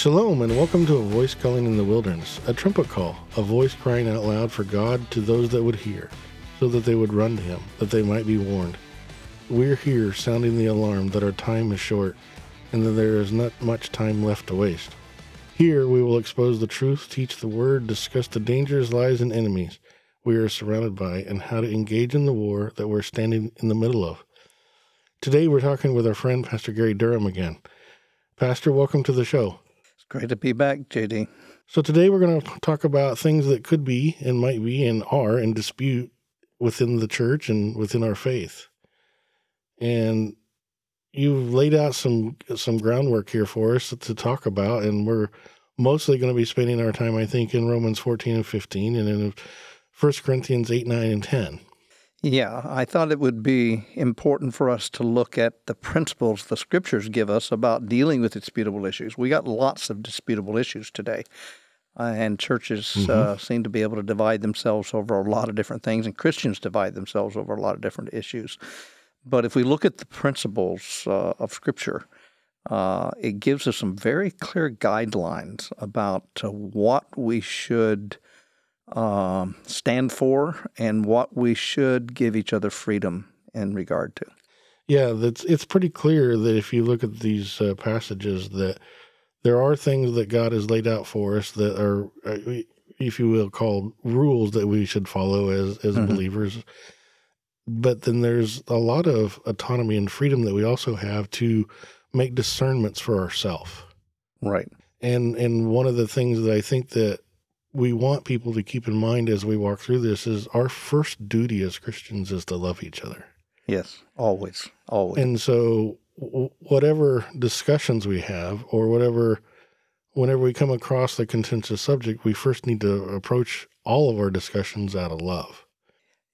Shalom, and welcome to A Voice Calling in the Wilderness, a trumpet call, a voice crying out loud for God to those that would hear, so that they would run to Him, that they might be warned. We're here sounding the alarm that our time is short, and that there is not much time left to waste. Here we will expose the truth, teach the word, discuss the dangers, lies, and enemies we are surrounded by, and how to engage in the war that we're standing in the middle of. Today we're talking with our friend Pastor Gary Durham again. Pastor, welcome to the show. Great to be back, JD. So today we're going to talk about things that could be and might be and are in dispute within the church and within our faith. And you've laid out some some groundwork here for us to talk about, and we're mostly going to be spending our time, I think, in Romans 14 and 15 and in 1 Corinthians 8, 9, and 10. Yeah, I thought it would be important for us to look at the principles the scriptures give us about dealing with disputable issues. We got lots of disputable issues today, uh, and churches uh, mm-hmm. uh, seem to be able to divide themselves over a lot of different things, and Christians divide themselves over a lot of different issues. But if we look at the principles uh, of Scripture, uh, it gives us some very clear guidelines about uh, what we should um, stand for and what we should give each other freedom in regard to. Yeah, that's it's pretty clear that if you look at these uh, passages that there are things that God has laid out for us that are, uh, if you will, called rules that we should follow as as mm-hmm. believers. But then there's a lot of autonomy and freedom that we also have to make discernments for ourselves. Right. And and one of the things that I think that we want people to keep in mind as we walk through this is our first duty as Christians is to love each other. Yes, always, always. And so, whatever discussions we have, or whatever, whenever we come across the contentious subject, we first need to approach all of our discussions out of love.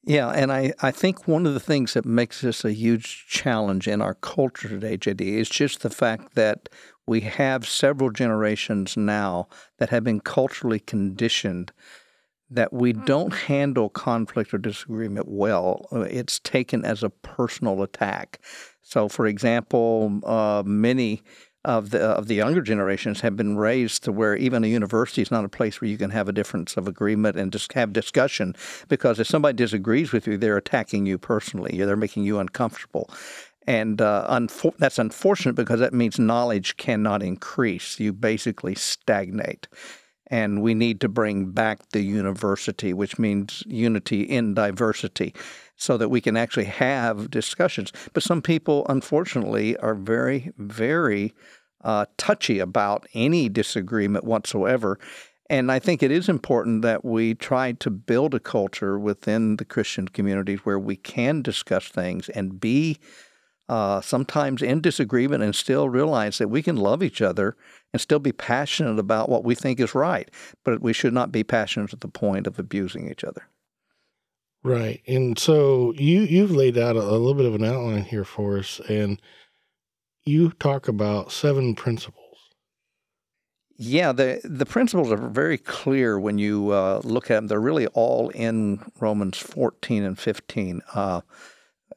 Yeah, and I, I think one of the things that makes this a huge challenge in our culture today, JD, is just the fact that we have several generations now that have been culturally conditioned that we mm. don't handle conflict or disagreement well. It's taken as a personal attack. So, for example, uh, many of the of the younger generations have been raised to where even a university is not a place where you can have a difference of agreement and just have discussion because if somebody disagrees with you, they're attacking you personally. They're making you uncomfortable. And uh, unfo- that's unfortunate because that means knowledge cannot increase. You basically stagnate. And we need to bring back the university, which means unity in diversity, so that we can actually have discussions. But some people, unfortunately, are very, very uh, touchy about any disagreement whatsoever. And I think it is important that we try to build a culture within the Christian communities where we can discuss things and be uh, sometimes in disagreement and still realize that we can love each other and still be passionate about what we think is right, but we should not be passionate to the point of abusing each other. Right. And so you you've laid out a, a little bit of an outline here for us and you talk about seven principles. Yeah, the the principles are very clear when you uh, look at them. They're really all in Romans 14 and 15. Uh,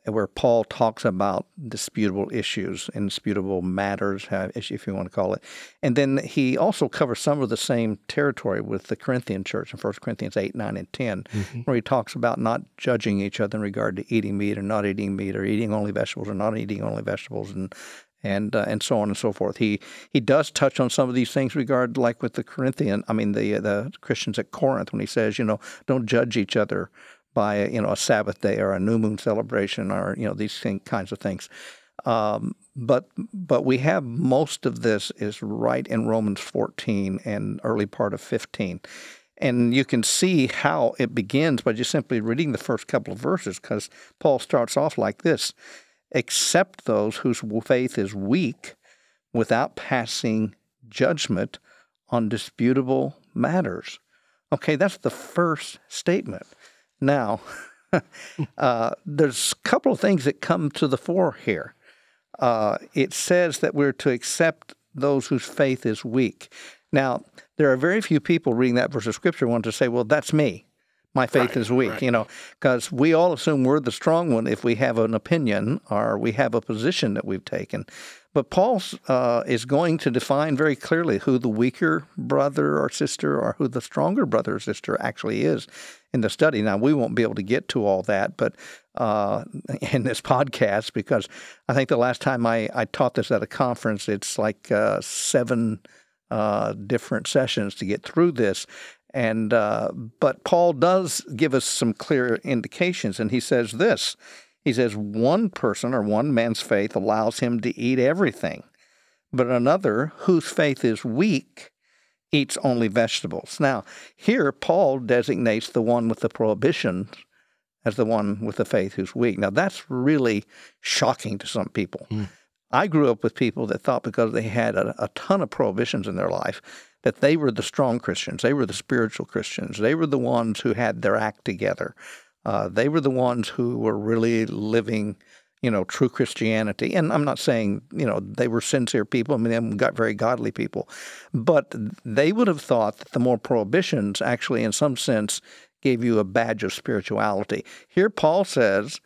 where Paul talks about disputable issues, indisputable matters, if you want to call it. And then he also covers some of the same territory with the Corinthian church in 1 Corinthians 8, 9, and 10, mm-hmm. where he talks about not judging each other in regard to eating meat or not eating meat or eating only vegetables or not eating only vegetables and and uh, and so on and so forth. He he does touch on some of these things regard like with the Corinthian, I mean the the Christians at Corinth when he says, you know, don't judge each other by you know a Sabbath day or a new moon celebration or you know these thing, kinds of things. Um, but but we have most of this is right in Romans 14 and early part of 15. And you can see how it begins by just simply reading the first couple of verses, because Paul starts off like this Accept those whose faith is weak without passing judgment on disputable matters. Okay, that's the first statement. Now, uh, there's a couple of things that come to the fore here. Uh, it says that we're to accept those whose faith is weak. Now, there are very few people reading that verse of scripture want to say, "Well, that's me. My faith right, is weak." Right. You know, because we all assume we're the strong one if we have an opinion or we have a position that we've taken. But Paul uh, is going to define very clearly who the weaker brother or sister or who the stronger brother or sister actually is in the study. Now, we won't be able to get to all that, but uh, in this podcast, because I think the last time I, I taught this at a conference, it's like uh, seven uh, different sessions to get through this. And uh, but Paul does give us some clear indications, and he says this. He says one person or one man's faith allows him to eat everything, but another whose faith is weak eats only vegetables. Now, here Paul designates the one with the prohibitions as the one with the faith who's weak. Now, that's really shocking to some people. Mm. I grew up with people that thought because they had a, a, ton of prohibitions in their life that they were the strong Christians, they were the spiritual Christians, they were the ones who had their act together. Uh, they were the ones who were really living, you know, true Christianity. And I'm not saying, you know, they were sincere people. I mean, they got very godly people. But they would have thought that the more prohibitions actually, in some sense, gave you a badge of spirituality. Here, Paul says,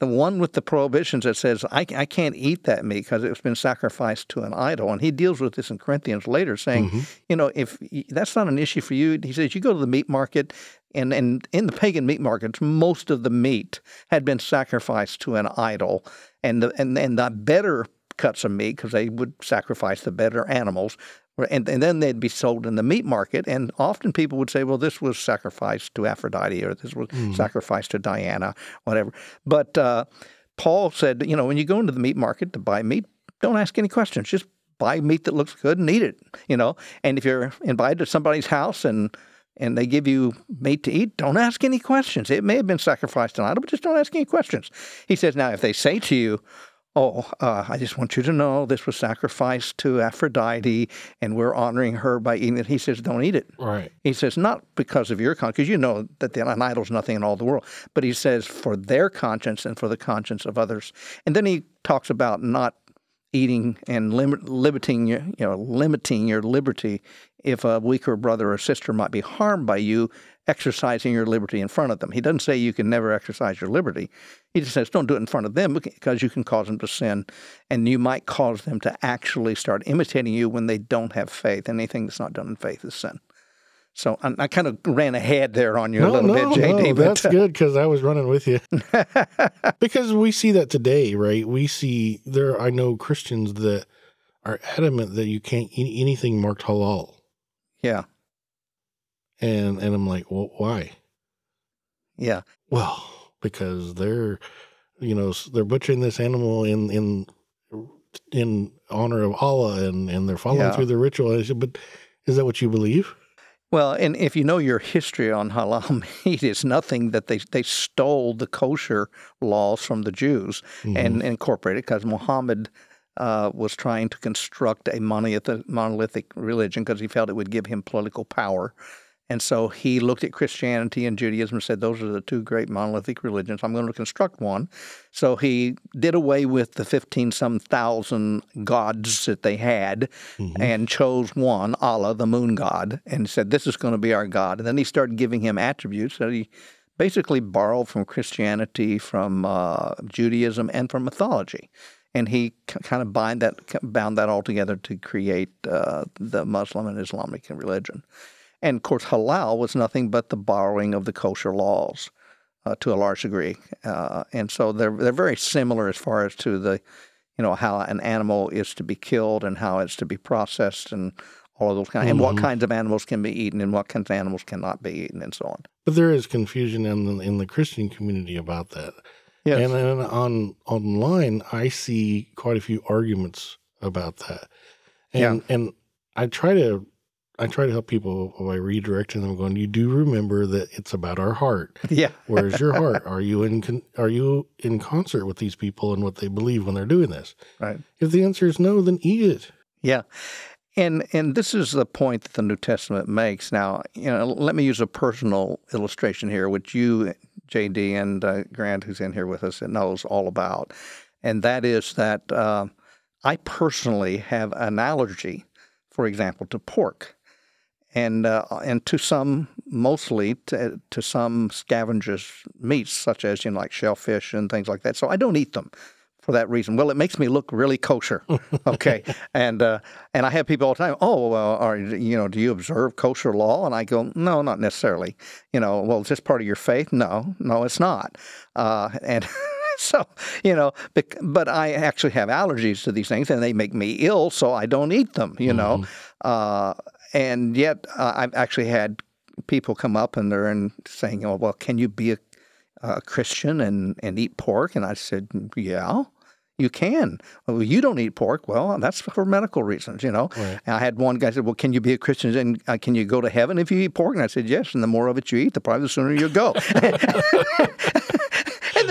the one with the prohibitions that says, I, I can't eat that meat because it's been sacrificed to an idol. And he deals with this in Corinthians later, saying, mm-hmm. you know, if that's not an issue for you, he says, you go to the meat market, and, and in the pagan meat markets, most of the meat had been sacrificed to an idol. And the, and, and the better cuts of meat, because they would sacrifice the better animals, and, and then they'd be sold in the meat market. And often people would say, well, this was sacrificed to Aphrodite or this was mm. sacrificed to Diana, whatever. But uh, Paul said, you know, when you go into the meat market to buy meat, don't ask any questions. Just buy meat that looks good and eat it, you know. And if you're invited to somebody's house and and they give you meat to eat, don't ask any questions. It may have been sacrificed to an idol, but just don't ask any questions. He says, now, if they say to you, Oh, uh, I just want you to know this was sacrificed to Aphrodite, and we're honoring her by eating it. He says, "Don't eat it." Right. He says, not because of your conscience, because you know that the, an idol's nothing in all the world, but he says for their conscience and for the conscience of others. And then he talks about not eating and lim- limiting your, you know, limiting your liberty if a weaker brother or sister might be harmed by you exercising your liberty in front of them. He doesn't say you can never exercise your liberty. He just says don't do it in front of them because you can cause them to sin and you might cause them to actually start imitating you when they don't have faith. Anything that's not done in faith is sin. So I, I kind of ran ahead there on you no, a little no, bit, JD. No, that's uh, good because I was running with you. because we see that today, right? We see there. I know Christians that are adamant that you can't eat anything marked halal. Yeah. And and I'm like, well, why? Yeah. Well, because they're, you know, they're butchering this animal in in in honor of Allah, and and they're following yeah. through the ritual. I said, but is that what you believe? Well, and if you know your history on halal meat, it's nothing that they they stole the kosher laws from the Jews mm-hmm. and incorporated because Muhammad uh, was trying to construct a monolithic, monolithic religion because he felt it would give him political power. And so he looked at Christianity and Judaism and said, Those are the two great monolithic religions. I'm going to construct one. So he did away with the 15 some thousand gods that they had mm-hmm. and chose one, Allah, the moon god, and said, This is going to be our God. And then he started giving him attributes that he basically borrowed from Christianity, from uh, Judaism, and from mythology and he kind of bind that bound that all together to create uh, the Muslim and Islamic religion. And of course, halal was nothing but the borrowing of the kosher laws uh, to a large degree, uh, and so they're they're very similar as far as to the, you know, how an animal is to be killed and how it's to be processed and all of those kinds, mm-hmm. and what mm-hmm. kinds of animals can be eaten and what kinds of animals cannot be eaten, and so on. But there is confusion in the, in the Christian community about that. Yes. And then on online, I see quite a few arguments about that. And yeah. and I try to I try to help people by redirecting them, going, "You do remember that it's about our heart. Yeah, where's your heart? Are you in con- Are you in concert with these people and what they believe when they're doing this? Right. If the answer is no, then eat it. Yeah, and and this is the point that the New Testament makes. Now, you know, let me use a personal illustration here, which you, JD, and uh, Grant, who's in here with us, knows all about, and that is that uh, I personally have an allergy, for example, to pork and uh, and to some mostly to, to some scavengers meats such as you know like shellfish and things like that. So I don't eat them for that reason. Well, it makes me look really kosher. Okay, and uh, and I have people all the time. Oh, well, are you know, do you observe kosher law? And I go, no, not necessarily. You know, well, is this part of your faith? No, no, it's not. Uh, and so you know, but, but, I actually have allergies to these things, and they make me ill, so I don't eat them. You know, mm-hmm. uh, and yet uh, I've actually had people come up and they're and saying, "Oh, well, can you be a, a Christian and and eat pork?" And I said, "Yeah." You can. Well, you don't eat pork. Well, that's for medical reasons, you know. Right. And I had one guy said, "Well, can you be a Christian and uh, can you go to heaven if you eat pork?" And I said, "Yes." And the more of it you eat, the probably the sooner you go.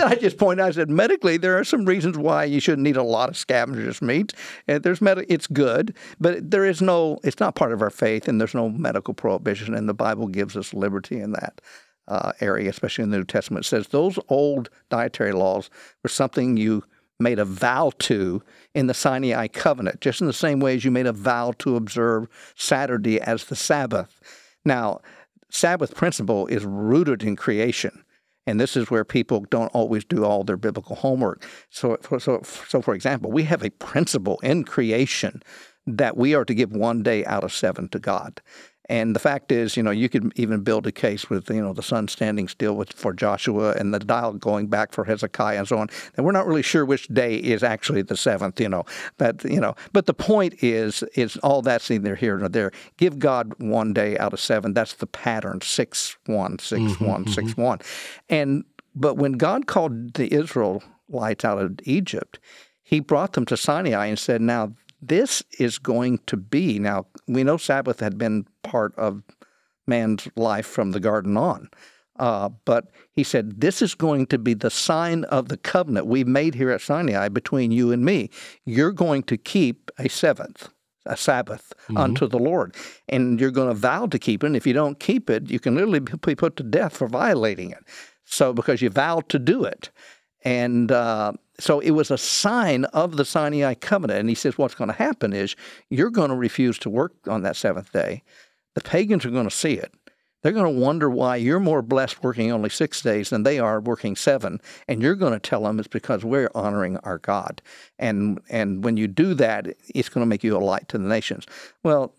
I just point out, I said, medically, there are some reasons why you shouldn't eat a lot of scavenger's meat. And there's med- it's good, but there is no, it's not part of our faith, and there's no medical prohibition, and the Bible gives us liberty in that. Uh, area, especially in the New Testament, says those old dietary laws were something you made a vow to in the Sinai covenant, just in the same way as you made a vow to observe Saturday as the Sabbath. Now, Sabbath principle is rooted in creation. And this is where people don't always do all their biblical homework. So, so, so for example, we have a principle in creation that we are to give one day out of seven to God. And the fact is, you know, you could even build a case with, you know, the sun standing still with, for Joshua and the dial going back for Hezekiah and so on. And we're not really sure which day is actually the seventh, you know. But you know, but the point is, is all that's neither here nor there. Give God one day out of seven. That's the pattern: six one, six mm-hmm, one, mm-hmm. six one. And but when God called the Israelites out of Egypt, He brought them to Sinai and said, "Now this is going to be now we know sabbath had been part of man's life from the garden on uh, but he said this is going to be the sign of the covenant we made here at sinai between you and me you're going to keep a seventh a sabbath mm-hmm. unto the lord and you're going to vow to keep it and if you don't keep it you can literally be put to death for violating it so because you vowed to do it and uh, so it was a sign of the Sinai covenant. And he says, what's going to happen is you're going to refuse to work on that seventh day. The pagans are going to see it. They're going to wonder why you're more blessed working only six days than they are working seven. And you're going to tell them it's because we're honoring our God. And, and when you do that, it's going to make you a light to the nations. Well,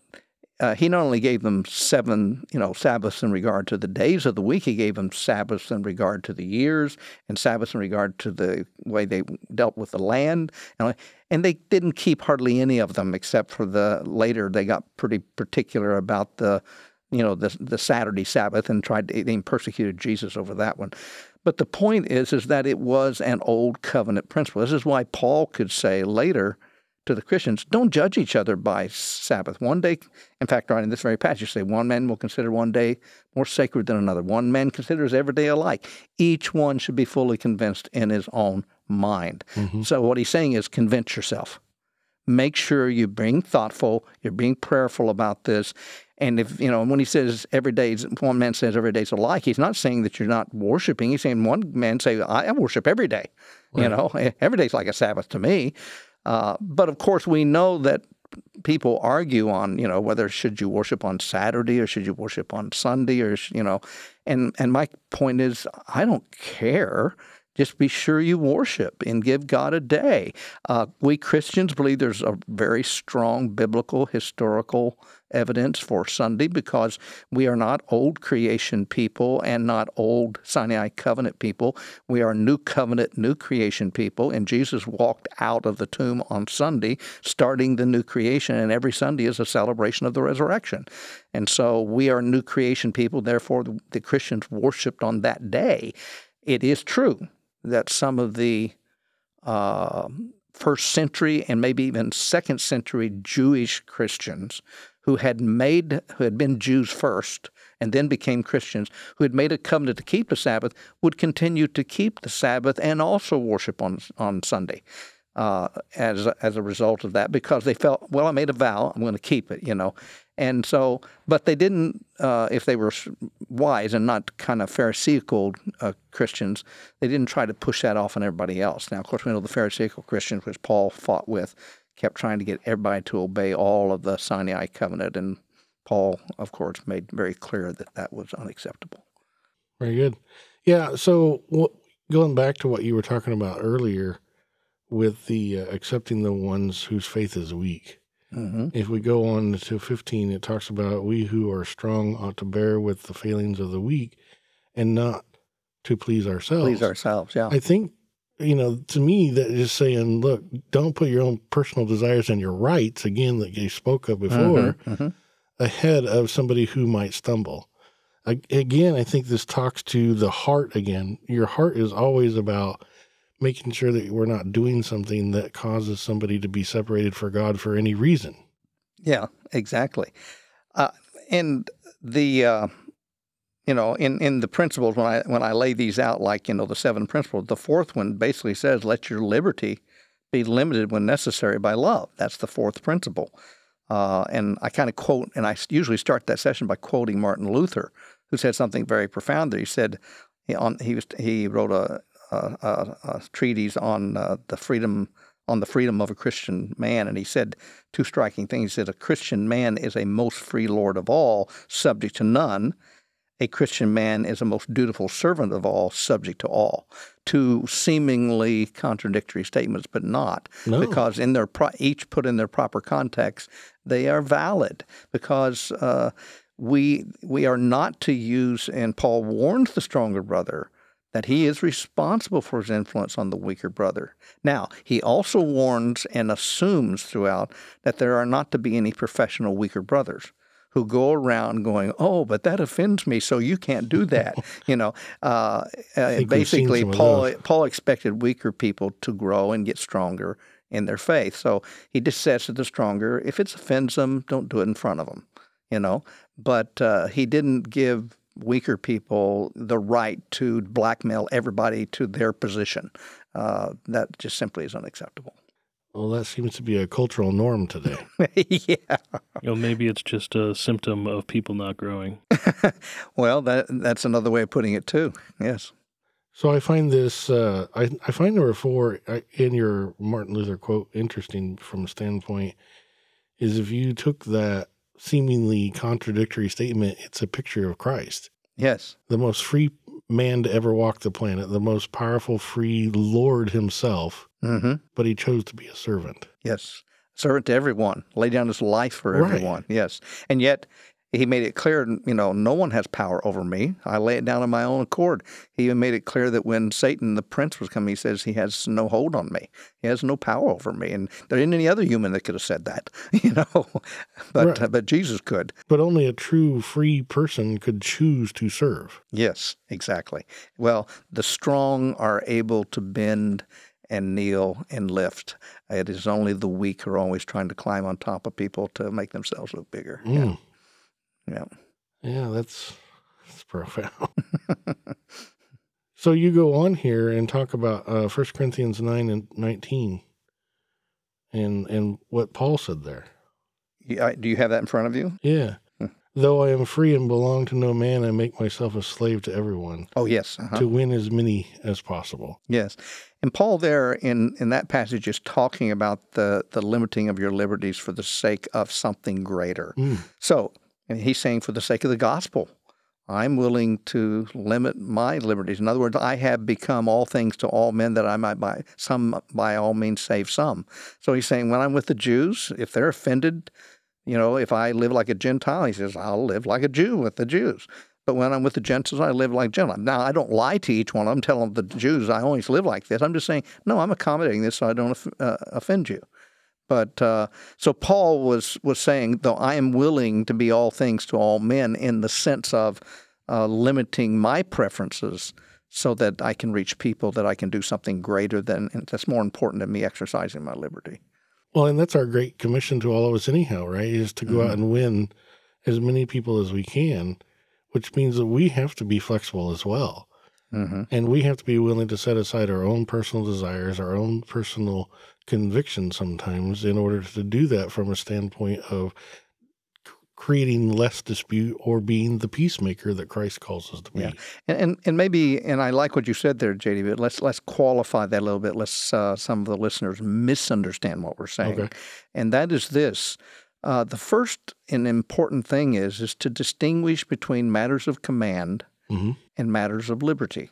uh, he not only gave them seven, you know, Sabbaths in regard to the days of the week, he gave them Sabbaths in regard to the years and Sabbaths in regard to the way they dealt with the land. And they didn't keep hardly any of them except for the later they got pretty particular about the, you know, the, the Saturday Sabbath and tried to, they persecuted Jesus over that one. But the point is, is that it was an old covenant principle. This is why Paul could say later, to the Christians, don't judge each other by Sabbath. One day, in fact, right in this very passage, you say one man will consider one day more sacred than another. One man considers every day alike. Each one should be fully convinced in his own mind. Mm-hmm. So what he's saying is convince yourself. Make sure you're being thoughtful, you're being prayerful about this. And if, you know, when he says every day, one man says every day's alike, he's not saying that you're not worshiping. He's saying one man say, I worship every day. Right. You know, every day's like a Sabbath to me. Uh, but of course, we know that people argue on you know whether should you worship on Saturday or should you worship on Sunday or you know, and and my point is I don't care. Just be sure you worship and give God a day. Uh, we Christians believe there's a very strong biblical historical evidence for Sunday because we are not old creation people and not old Sinai covenant people. We are new covenant, new creation people. And Jesus walked out of the tomb on Sunday, starting the new creation. And every Sunday is a celebration of the resurrection. And so we are new creation people. Therefore, the Christians worshiped on that day. It is true that some of the uh, first century and maybe even second century Jewish Christians who had made who had been Jews first and then became Christians, who had made a covenant to keep the Sabbath, would continue to keep the Sabbath and also worship on on Sunday. Uh, as as a result of that, because they felt, well, I made a vow, I'm going to keep it, you know, and so, but they didn't, uh, if they were wise and not kind of Pharisaical uh, Christians, they didn't try to push that off on everybody else. Now, of course, we know the Pharisaical Christians, which Paul fought with, kept trying to get everybody to obey all of the Sinai covenant. And Paul, of course, made very clear that that was unacceptable. Very good. Yeah. So, going back to what you were talking about earlier, with the uh, accepting the ones whose faith is weak. hmm If we go on to 15, it talks about we who are strong ought to bear with the failings of the weak and not to please ourselves. Please ourselves. Yeah. I think, you know, to me, that is saying, look, don't put your own personal desires and your rights, again, that you spoke of before, Mhm, mhm. ahead of somebody who might stumble. A- Again, I think this talks to the heart again. Your heart is always about making sure that we're not doing something that causes somebody to be separated for God for any reason. Yeah, exactly. Uh, and the uh, you know in, in the principles when I when I lay these out like you know the seven principles, the fourth one basically says let your liberty be limited when necessary by love. That's the fourth principle. Uh, and I kind of quote, and I usually start that session by quoting Martin Luther, who said something very profound there. He said he, on, he was he wrote a, treatise on uh, the freedom on the freedom of a Christian man, and he said two striking things. He said a Christian man is a most free lord of all, subject to none. A Christian man is a most dutiful servant of all, subject to all. Two seemingly contradictory statements, but not No. because in their pro- each put in their proper context, they are valid because uh, we we are not to use. And Paul warns the stronger brother that he is responsible for his influence on the weaker brother. Now he also warns and assumes throughout that there are not to be any professional weaker brothers who go around going, "Oh, but that offends me, so you can't do that." you know, uh, uh, think we've seen basically, Paul. Paul expected weaker people to grow and get stronger in their faith. So he just says to the stronger, if it offends them, don't do it in front of them, you know. But uh, he didn't give weaker people the right to blackmail everybody to their position. Uh, that just simply is unacceptable. Well, that seems to be a cultural norm today. yeah. You know, maybe it's just a symptom of people not growing. Well, that that's another way of putting it too. Yes. So I find this, uh, I, I find number four in your Martin Luther quote interesting from a standpoint is if you took that seemingly contradictory statement, it's a picture of Christ, Yes. the most free man to ever walk the planet, the most powerful, free Lord himself, Mm-hmm. but he chose to be a servant. Yes. Servant to everyone, lay down his life for Right. everyone. Yes. And yet he made it clear, you know, no one has power over me. I lay it down on my own accord. He even made it clear that when Satan, the prince, was coming, he says he has no hold on me. He has no power over me. And there isn't any other human that could have said that, you know, but Right. uh, but Jesus could. But only a true free person could choose to serve. Yes, exactly. Well, the strong are able to bend and kneel and lift. It is only the weak who are always trying to climb on top of people to make themselves look bigger. Mm. Yeah. Yeah, Yeah, that's that's profound. so you go on here and talk about uh, 1 Corinthians 9 and 19 and and what Paul said there. You- Do you have that in front of you? Yeah. Hmm. Though I am free and belong to no man, I make myself a slave to everyone Oh, yes. uh-huh. to win as many as possible. Yes. And Paul there in, in that passage is talking about the, the limiting of your liberties for the sake of something greater. Mm. So and he's saying for the sake of the gospel, I'm willing to limit my liberties. In other words, I have become all things to all men that I might by some by all means save some. So he's saying when I'm with the Jews, if they're offended, you know, if I live like a Gentile, he says, I'll live like a Jew with the Jews. But when I'm with the Gentiles, I live like Gentiles. Now, I don't lie to each one of them, tell the Jews I always live like this. I'm just saying, no, I'm accommodating this so I don't uh, offend you. But uh, so Paul was was saying, though I am willing to be all things to all men, in the sense of uh, limiting my preferences, so that I can reach people, that I can do something greater than and that's more important than me exercising my liberty. Well, and that's our great commission to all of us, anyhow, right? Is to go out and win as many people as we can, which means that we have to be flexible as well. Mm-hmm. And we have to be willing to set aside our own personal desires, our own personal convictions sometimes in order to do that from a standpoint of creating less dispute or being the peacemaker that Christ calls us to be. Yeah. And, and and maybe and I like what you said there, JD. But let's let's qualify that a little bit. Let's uh, some of the listeners misunderstand what we're saying, Okay. and that is this: uh, the first and important thing is is to distinguish between matters of command Mhm. and matters of liberty.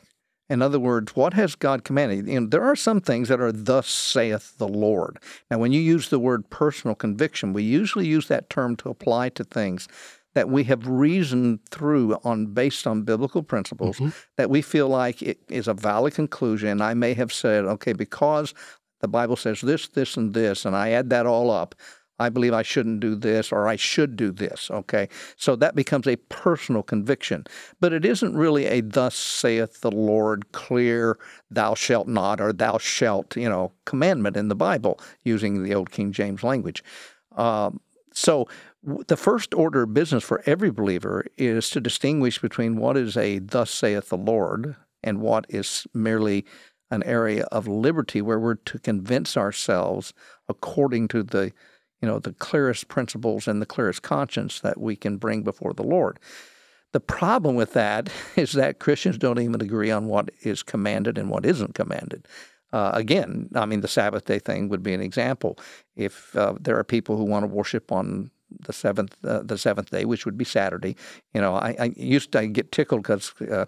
In other words, what has God commanded? You know, there are some things that are thus saith the Lord. Now, when you use the word personal conviction, we usually use that term to apply to things that we have reasoned through on based on biblical principles Mm-hmm. that we feel like it is a valid conclusion. I may have said, okay, because the Bible says this, this, and this, and I add that all up. I believe I shouldn't do this or I should do this. Okay. So that becomes a personal conviction. But it isn't really a thus saith the Lord clear, thou shalt not, or thou shalt, you know, commandment in the Bible using the old King James language. Um, so the first order of business for every believer is to distinguish between what is a thus saith the Lord and what is merely an area of liberty where we're to convince ourselves according to the you know the clearest principles and the clearest conscience that we can bring before the Lord. The problem with that is that Christians don't even agree on what is commanded and what isn't commanded. Uh, again, I mean, the Sabbath day thing would be an example. If uh, there are people who want to worship on the seventh, uh, the seventh day, which would be Saturday, you know, I, I used to get tickled because, uh,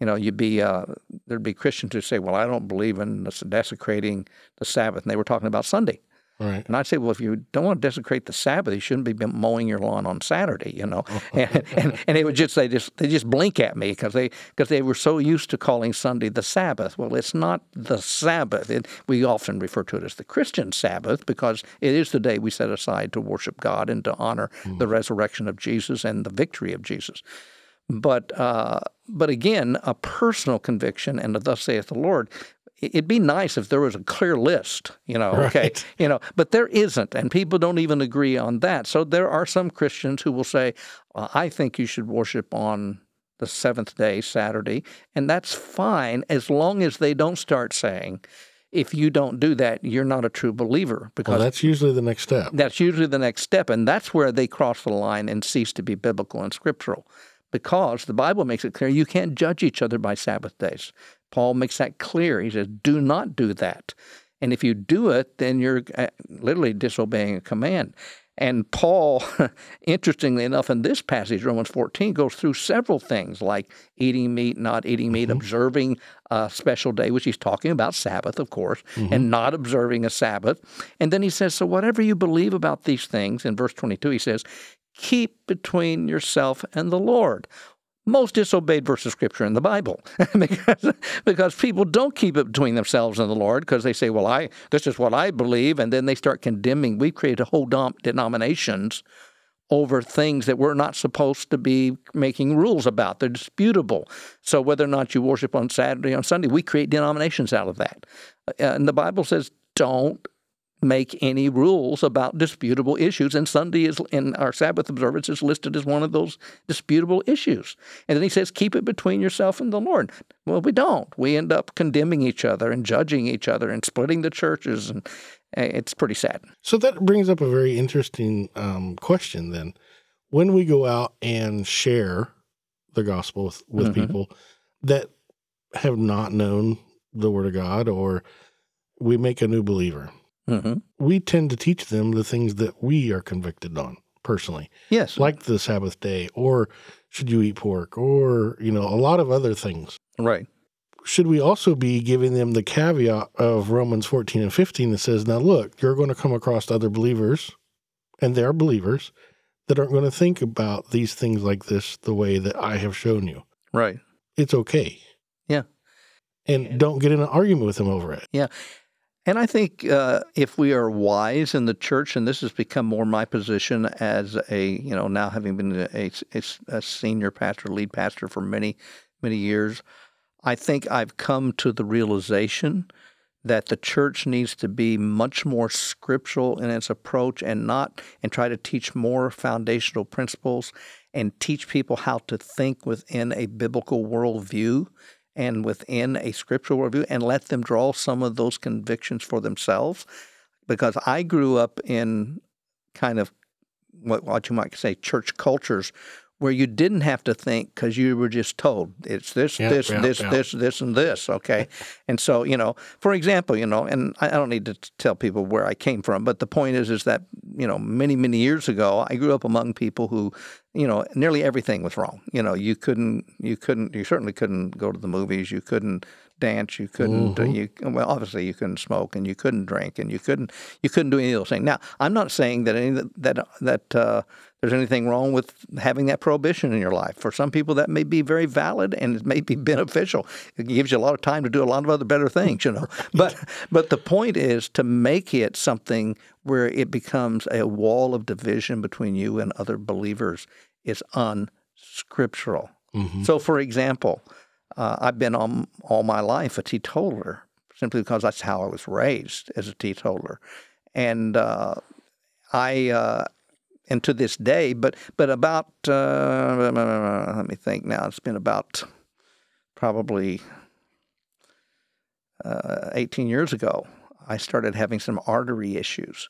you know, you'd be uh, there'd be Christians who say, "Well, I don't believe in desecrating the Sabbath," and they were talking about Sunday. Right. And I'd say, well, if you don't want to desecrate the Sabbath, you shouldn't be mowing your lawn on Saturday, you know. and, and, and they would just they just they just blink at me because they because they were so used to calling Sunday the Sabbath. Well, it's not the Sabbath. It, we often refer to it as the Christian Sabbath because it is the day we set aside to worship God and to honor the resurrection of Jesus and the victory of Jesus. But uh, but again, a personal conviction and a thus saith the Lord. It'd be nice if there was a clear list, you know. Okay, Right. you know, but there isn't, and people don't even agree on that. So there are some Christians who will say, "I think you should worship on the seventh day, Saturday," and that's fine as long as they don't start saying, "If you don't do that, you're not a true believer," because Well, that's usually the next step. that's usually the next step, and that's where they cross the line and cease to be biblical and scriptural. Because the Bible makes it clear you can't judge each other by Sabbath days. Paul makes that clear. He says, do not do that. And if you do it, then you're uh, literally disobeying a command. And Paul, interestingly enough, in this passage, Romans 14, goes through several things like eating meat, not eating meat, observing a special day, which he's talking about Sabbath, of course, and not observing a Sabbath. And then he says, So whatever you believe about these things, in verse 22, he says, keep between yourself and the Lord. Most disobeyed verse of scripture in the Bible because, because people don't keep it between themselves and the Lord because they say, Well, I this is what I believe, and then they start condemning. We've created whole dom- denominations over things that we're not supposed to be making rules about. They're disputable. So whether or not you worship on Saturday on Sunday, we create denominations out of that. Uh, and the Bible says, don't make any rules about disputable issues. And Sunday is in our Sabbath observance is listed as one of those disputable issues. And then he says, keep it between yourself and the Lord. Well, we don't. We end up condemning each other and judging each other and splitting the churches, and eh, it's pretty sad. So that brings up a very interesting um, question then. When we go out and share the gospel with, with Mhm. people that have not known the word of God or we make a new believer, hmm we tend to teach them the things that we are convicted on personally, Yes. like the Sabbath day or should you eat pork or, you know, a lot of other things. right. should we also be giving them the caveat of Romans 14 and 15 that says, now look, you're going to come across other believers, and they're believers, that aren't going to think about these things like this the way that I have shown you. Right. It's okay. Yeah. And don't get in an argument with them over it. And I think uh, if we are wise in the church, and this has become more my position as a, you know, now having been a, a, a senior pastor, lead pastor for many, many years, I think I've come to the realization that the church needs to be much more scriptural in its approach and not, and try to teach more foundational principles and teach people how to think within a biblical worldview and within a scriptural worldview and let them draw some of those convictions for themselves. Because I grew up in kind of what, what you might say church cultures where you didn't have to think because you were just told it's this, this, this, this, this, and this. Okay. and so, you know, for example, you know, and I don't need to tell people where I came from, but the point is, is that you know, many, many years ago, I grew up among people who, you know, nearly everything was wrong. You know, you couldn't, you couldn't, you certainly couldn't go to the movies. You couldn't dance. You couldn't, uh, Mhm. you, well, obviously you couldn't smoke and you couldn't drink and you couldn't, you couldn't do any of those things. Now, I'm not saying that any that, that, that uh, there's anything wrong with having that prohibition in your life. For some people, that may be very valid and it may be beneficial. It gives you a lot of time to do a lot of other better things, you know. but but the point is to make it something where it becomes a wall of division between you and other believers is unscriptural. Mhm. So, for example, uh, I've been all, all my life a teetotaler simply because that's how I was raised as a teetotaler, and uh, I uh, and to this day, but but about uh, let me think now. It's been about probably uh, 18 years ago. I started having some artery issues.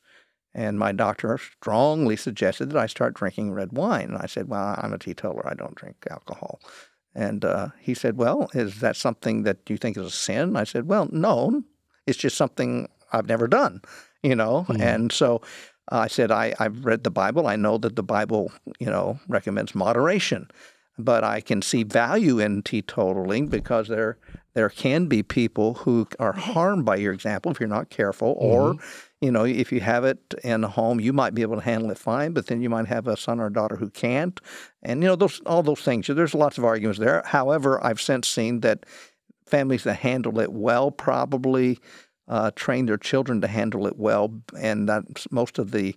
And my doctor strongly suggested that I start drinking red wine. And I said, Well, I'm a teetotaler. I don't drink alcohol. And uh, he said, Well, is that something that you think is a sin? I said, Well, no, it's just something I've never done, you know? Mhm. And so uh, I said, I, I've read the Bible. I know that the Bible, you know, recommends moderation, but I can see value in teetotaling because there there can be people who are harmed by your example if you're not careful, or you know, if you have it in a home, you might be able to handle it fine, but then you might have a son or daughter who can't, and you know, those all those things. There's lots of arguments there. However, I've since seen that families that handle it well probably uh, train their children to handle it well, and that's most of the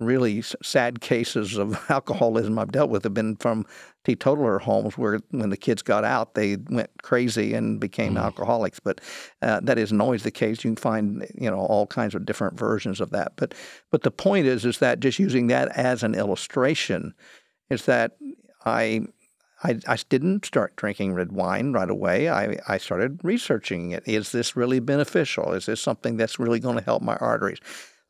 really sad cases of alcoholism I've dealt with have been from teetotaler homes where when the kids got out, they went crazy and became Mhm. alcoholics. But uh, that isn't always the case. You can find you know all kinds of different versions of that. But but the point is is that just using that as an illustration is that I. I, I didn't start drinking red wine right away. I, I started researching it. Is this really beneficial? Is this something that's really going to help my arteries?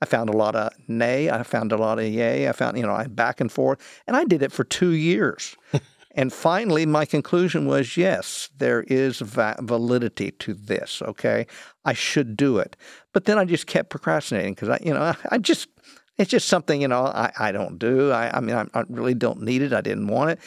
I found a lot of nay. I found a lot of yay. I found, you know, I back and forth. And I did it for two years. and finally, my conclusion was yes, there is va- validity to this. Okay. I should do it. But then I just kept procrastinating because I, you know, I, I just, it's just something, you know, I, I don't do. I, I mean, I, I really don't need it. I didn't want it.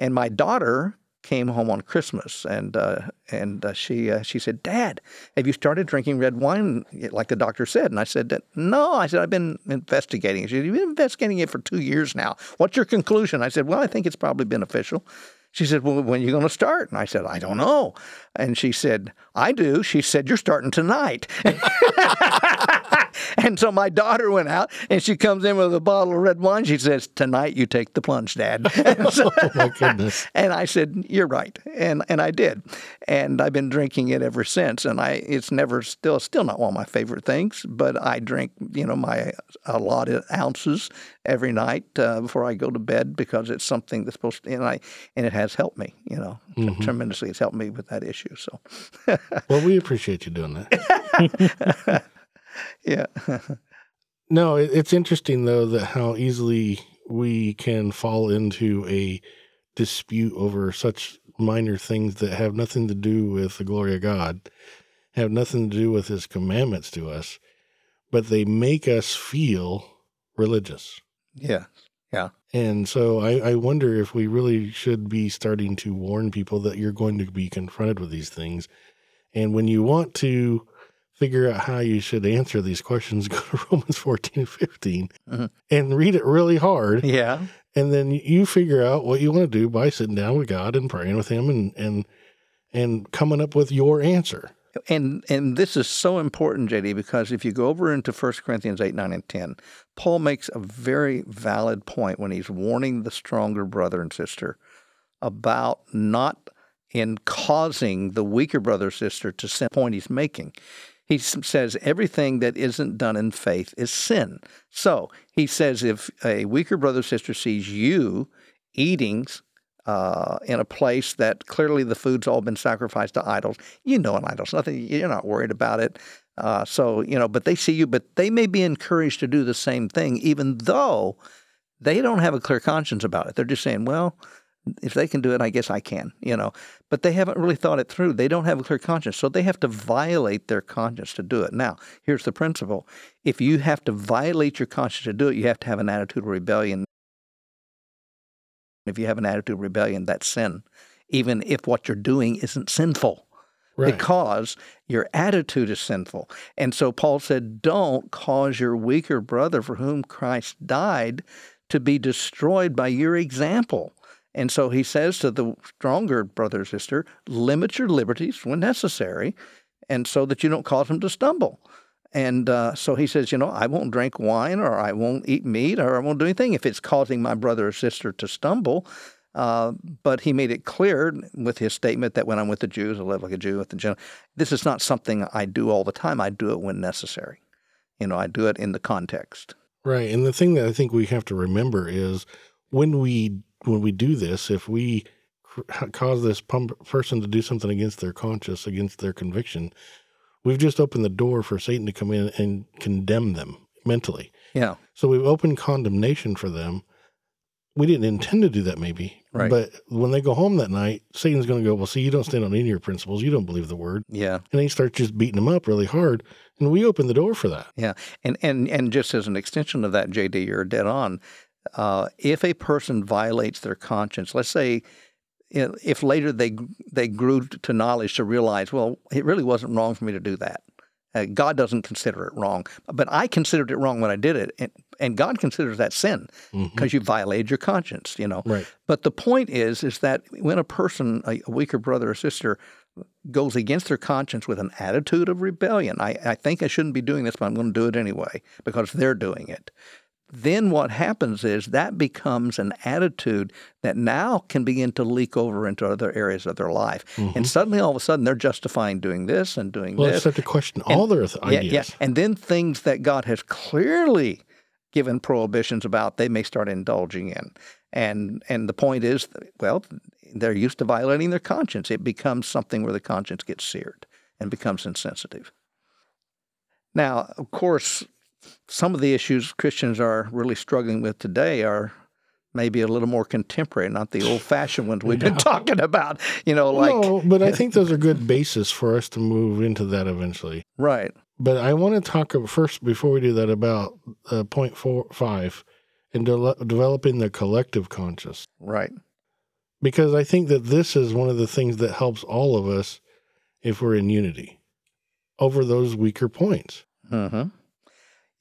And my daughter came home on Christmas, and uh, and uh, she uh, she said, "Dad, have you started drinking red wine like the doctor said?" And I said, "No." I said, "I've been investigating." She said, "You've been investigating it for two years now. What's your conclusion?" I said, "Well, I think it's probably beneficial." She said, "Well, when are you going to start?" And I said, "I don't know." And she said, "I do." She said, "You're starting tonight." and so my daughter went out, and she comes in with a bottle of red wine. She says, "Tonight you take the plunge, Dad." And so- Oh my goodness. and I said, "You're right," and and I did, and I've been drinking it ever since. And I, it's never still still not one of my favorite things, but I drink, you know, my allotted ounces every night uh, before I go to bed because it's something that's supposed to, and I and it has helped me, you know, Mhm. tremendously. It's helped me with that issue. So, Well, we appreciate you doing that. Yeah, No, it, it's interesting though that how easily we can fall into a dispute over such minor things that have nothing to do with the glory of God, have nothing to do with His commandments to us, but they make us feel religious. yeah, Yeah. And so I, I wonder if we really should be starting to warn people that you're going to be confronted with these things. And when you want to figure out how you should answer these questions, go to Romans 14 and 15 Mhm. and read it really hard. yeah, And then you figure out what you want to do by sitting down with God and praying with Him and, and, and coming up with your answer. And and this is so important, JD, because if you go over into 1 Corinthians 8, 9, and 10, Paul makes a very valid point when he's warning the stronger brother and sister about not in causing the weaker brother or sister to sin point he's making. He says everything that isn't done in faith is sin. So he says if a weaker brother or sister sees you eating uh, in a place that clearly the food's all been sacrificed to idols, you know an idol's nothing. You're not worried about it. Uh, so you know, but they see you, but they may be encouraged to do the same thing, even though they don't have a clear conscience about it. They're just saying, well. If they can do it, I guess I can, you know. But they haven't really thought it through. They don't have a clear conscience. So they have to violate their conscience to do it. Now, here's the principle if you have to violate your conscience to do it, you have to have an attitude of rebellion. If you have an attitude of rebellion, that's sin, even if what you're doing isn't sinful. Right. Because your attitude is sinful. And so Paul said, Don't cause your weaker brother for whom Christ died to be destroyed by your example. And so he says to the stronger brother or sister, limit your liberties when necessary, and so that you don't cause them to stumble. And uh, so he says, you know, I won't drink wine or I won't eat meat or I won't do anything if it's causing my brother or sister to stumble. Uh, but he made it clear with his statement that when I'm with the Jews, I live like a Jew with the Gentiles. This is not something I do all the time. I do it when necessary. You know, I do it in the context. Right. And the thing that I think we have to remember is when we when we do this, if we cause this person to do something against their conscience, against their conviction, we've just opened the door for Satan to come in and condemn them mentally. Yeah. So we've opened condemnation for them. We didn't intend to do that, maybe. Right. But when they go home that night, Satan's going to go, Well, see, you don't stand on any of your principles. You don't believe the word. Yeah. And he starts just beating them up really hard. And we open the door for that. Yeah. And, and, and just as an extension of that, JD, you're dead on. Uh, if a person violates their conscience, let's say if later they they grew to knowledge to realize, well, it really wasn't wrong for me to do that. Uh, God doesn't consider it wrong, but I considered it wrong when I did it, and, and God considers that sin because mm-hmm. you violated your conscience. You know. Right. But the point is, is that when a person, a, a weaker brother or sister, goes against their conscience with an attitude of rebellion, I, I think I shouldn't be doing this, but I'm going to do it anyway because they're doing it then what happens is that becomes an attitude that now can begin to leak over into other areas of their life. Mm-hmm. And suddenly, all of a sudden, they're justifying doing this and doing well, this. Well, start to question and, all their ideas. Yeah, yeah. And then things that God has clearly given prohibitions about, they may start indulging in. And and the point is, well, they're used to violating their conscience. It becomes something where the conscience gets seared and becomes insensitive. Now, of course, some of the issues Christians are really struggling with today are maybe a little more contemporary, not the old fashioned ones we've been talking about. You know, like no, but I think those are good basis for us to move into that eventually. Right. But I want to talk first before we do that about uh, point four five and de- developing the collective conscious. Right. Because I think that this is one of the things that helps all of us if we're in unity over those weaker points. Mm-hmm.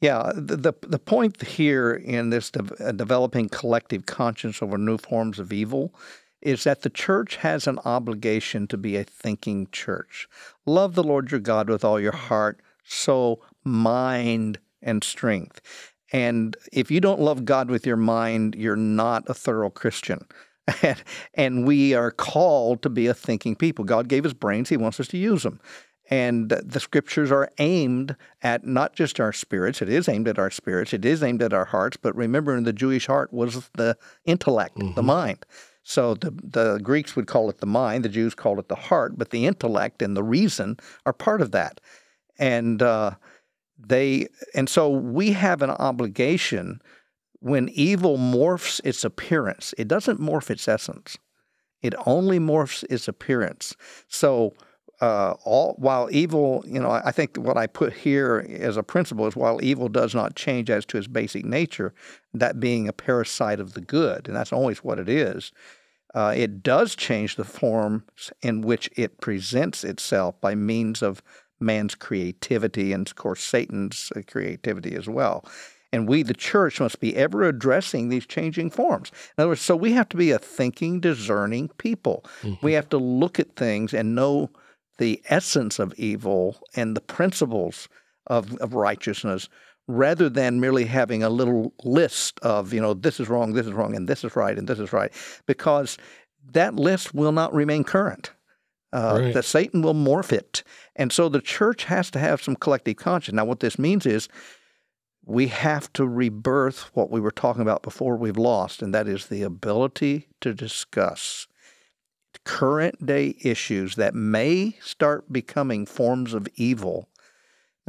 Yeah, the, the, the point here in this de- uh, developing collective conscience over new forms of evil is that the church has an obligation to be a thinking church. Love the Lord your God with all your heart, soul, mind, and strength. And if you don't love God with your mind, you're not a thorough Christian. and we are called to be a thinking people. God gave us brains, He wants us to use them. And the scriptures are aimed at not just our spirits, it is aimed at our spirits, it is aimed at our hearts, but remember, in the Jewish heart was the intellect, mm-hmm. the mind. So the, the Greeks would call it the mind, the Jews called it the heart, but the intellect and the reason are part of that. And uh, they and so we have an obligation when evil morphs its appearance, it doesn't morph its essence. It only morphs its appearance. So uh, all while evil, you know, I think what I put here as a principle is while evil does not change as to its basic nature, that being a parasite of the good, and that's always what it is. Uh, it does change the forms in which it presents itself by means of man's creativity and, of course, Satan's uh, creativity as well. And we, the church, must be ever addressing these changing forms. In other words, so we have to be a thinking, discerning people. Mm-hmm. We have to look at things and know the essence of evil and the principles of, of righteousness rather than merely having a little list of, you know, this is wrong, this is wrong, and this is right, and this is right, because that list will not remain current. Uh, right. That Satan will morph it. And so the church has to have some collective conscience. Now, what this means is we have to rebirth what we were talking about before we've lost, and that is the ability to discuss current day issues that may start becoming forms of evil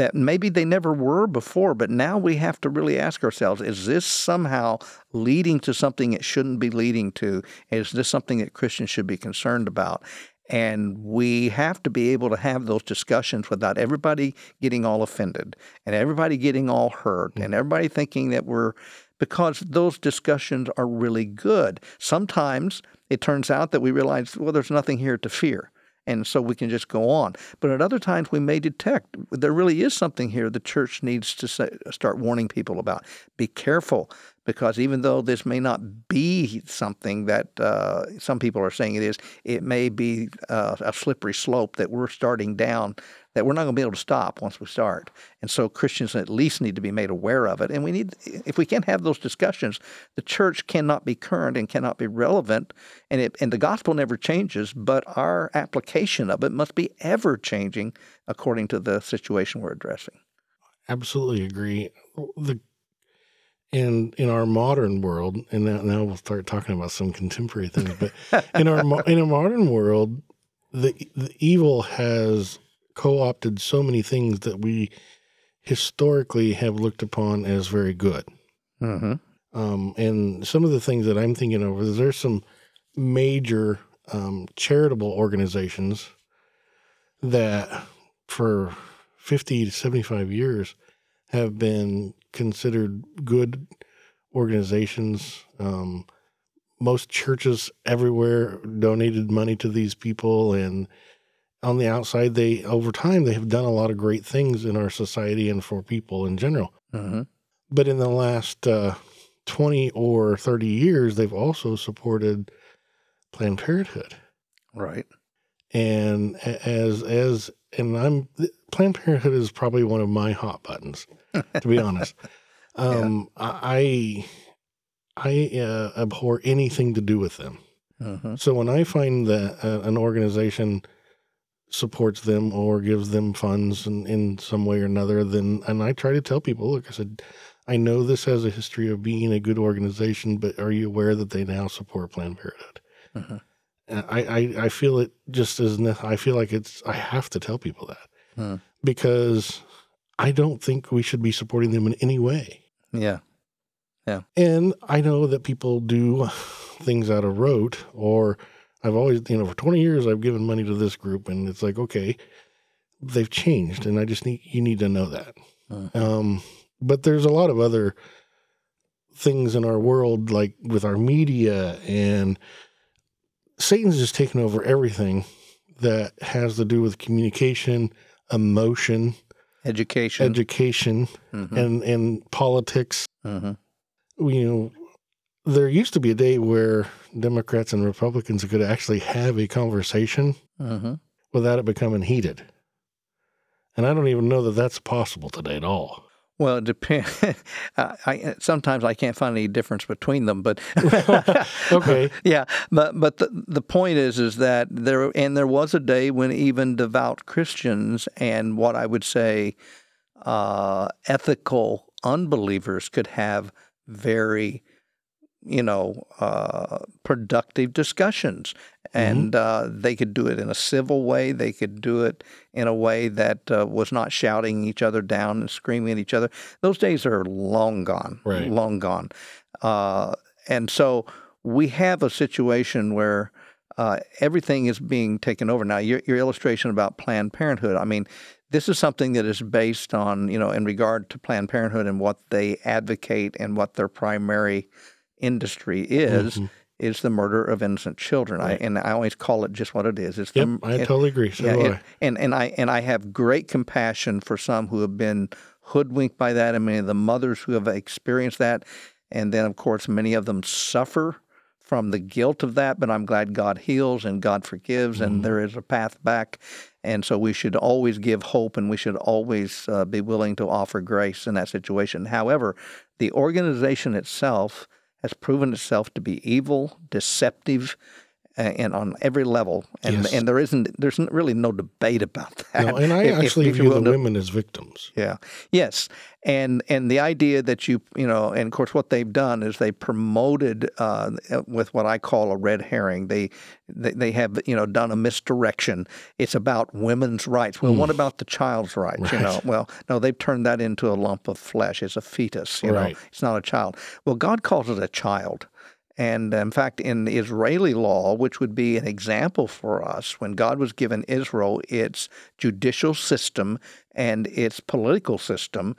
that maybe they never were before, but now we have to really ask ourselves is this somehow leading to something it shouldn't be leading to? Is this something that Christians should be concerned about? And we have to be able to have those discussions without everybody getting all offended and everybody getting all hurt and mm-hmm. everybody thinking that we're, because those discussions are really good. Sometimes it turns out that we realize, well, there's nothing here to fear and so we can just go on. But at other times, we may detect there really is something here the church needs to say, start warning people about. Be careful, because even though this may not be something that uh, some people are saying it is, it may be uh, a slippery slope that we're starting down that we're not going to be able to stop once we start. And so Christians at least need to be made aware of it. And we need, if we can't have those discussions, the church cannot be current and cannot be relevant. And it, and the gospel never changes, but our application of it must be ever changing according to the situation we're addressing. Absolutely agree. The and in our modern world, and now, now we'll start talking about some contemporary things, but in our in a modern world, the the evil has co-opted so many things that we historically have looked upon as very good. Mm-hmm. Um, and some of the things that I'm thinking of is there's some major um, charitable organizations that for 50 to 75 years have been considered good organizations. Um, most churches everywhere donated money to these people and on the outside they over time they have done a lot of great things in our society and for people in general Mm-hmm. but in the last uh, 20 or 30 years they've also supported planned parenthood Right. and as as and i'm planned parenthood is probably one of my hot buttons to be honest um i i uh, abhor anything to do with them Mm-hmm. so when I find that uh, an organization supports them or gives them funds in, in some way or another, then and I try to tell people, look, I said, I know this has a history of being a good organization, but are you aware that they now support Planned Parenthood? And I, I I feel it just as I feel like it's I have to tell people that Hmm. because I don't think we should be supporting them in any way. Yeah. Yeah. And I know that people do things out of rote, or I've always, you know, for 20 years, I've given money to this group, and it's like, okay, they've changed, and I just need, you need to know that. Mhm. Um, but there's a lot of other things in our world, like with our media, and Satan's just taken over everything that has to do with communication, emotion, Education. education, mm-hmm. and, and politics mm-hmm. you know, there used to be a day where Democrats and Republicans could actually have a conversation Mm-hmm. without it becoming heated. And I don't even know that that's possible today at all. Well, it depends. I, I, sometimes I can't find any difference between them, but Okay. yeah. But but the, the point is is that there and there was a day when even devout Christians and what I would say uh, ethical unbelievers could have very you know uh, productive discussions. And uh, they could do it in a civil way. They could do it in a way that uh, was not shouting each other down and screaming at each other. Those days are long gone Right. long gone. Uh, and so we have a situation where uh, everything is being taken over. Now your, your illustration about planned parenthood i mean this is something that is based on you know in regard to planned parenthood and what they advocate and what their primary industry is Mhm. is the murder of innocent children I, and i always call it just what it is it's Yep, the, I it- totally agree. So yeah, it- I. and and I and I have great compassion for some who have been hoodwinked by that, and many of the mothers who have experienced that, and then of course many of them suffer from the guilt of that. But I'm glad God heals and God forgives, Mhm. and there is a path back. And so we should always give hope, and we should always uh, be willing to offer grace in that situation. However, the organization itself has proven itself to be evil, deceptive, and on every level, and Yes. and there isn't there's really no debate about that. No, and I If- if- actually if you view the no- women as victims. yeah. Yes. And and the idea that you you know, and of course, what they've done is they promoted uh, with what I call a red herring. They, they they have you know done a misdirection. It's about women's rights. Well, what about the child's rights? You know, well, no, they've turned that into a lump of flesh. It's a fetus. You Right. know, it's not a child. Well, God calls it a child. And in fact, in Israeli law, which would be an example for us, when God was given Israel its judicial system and its political system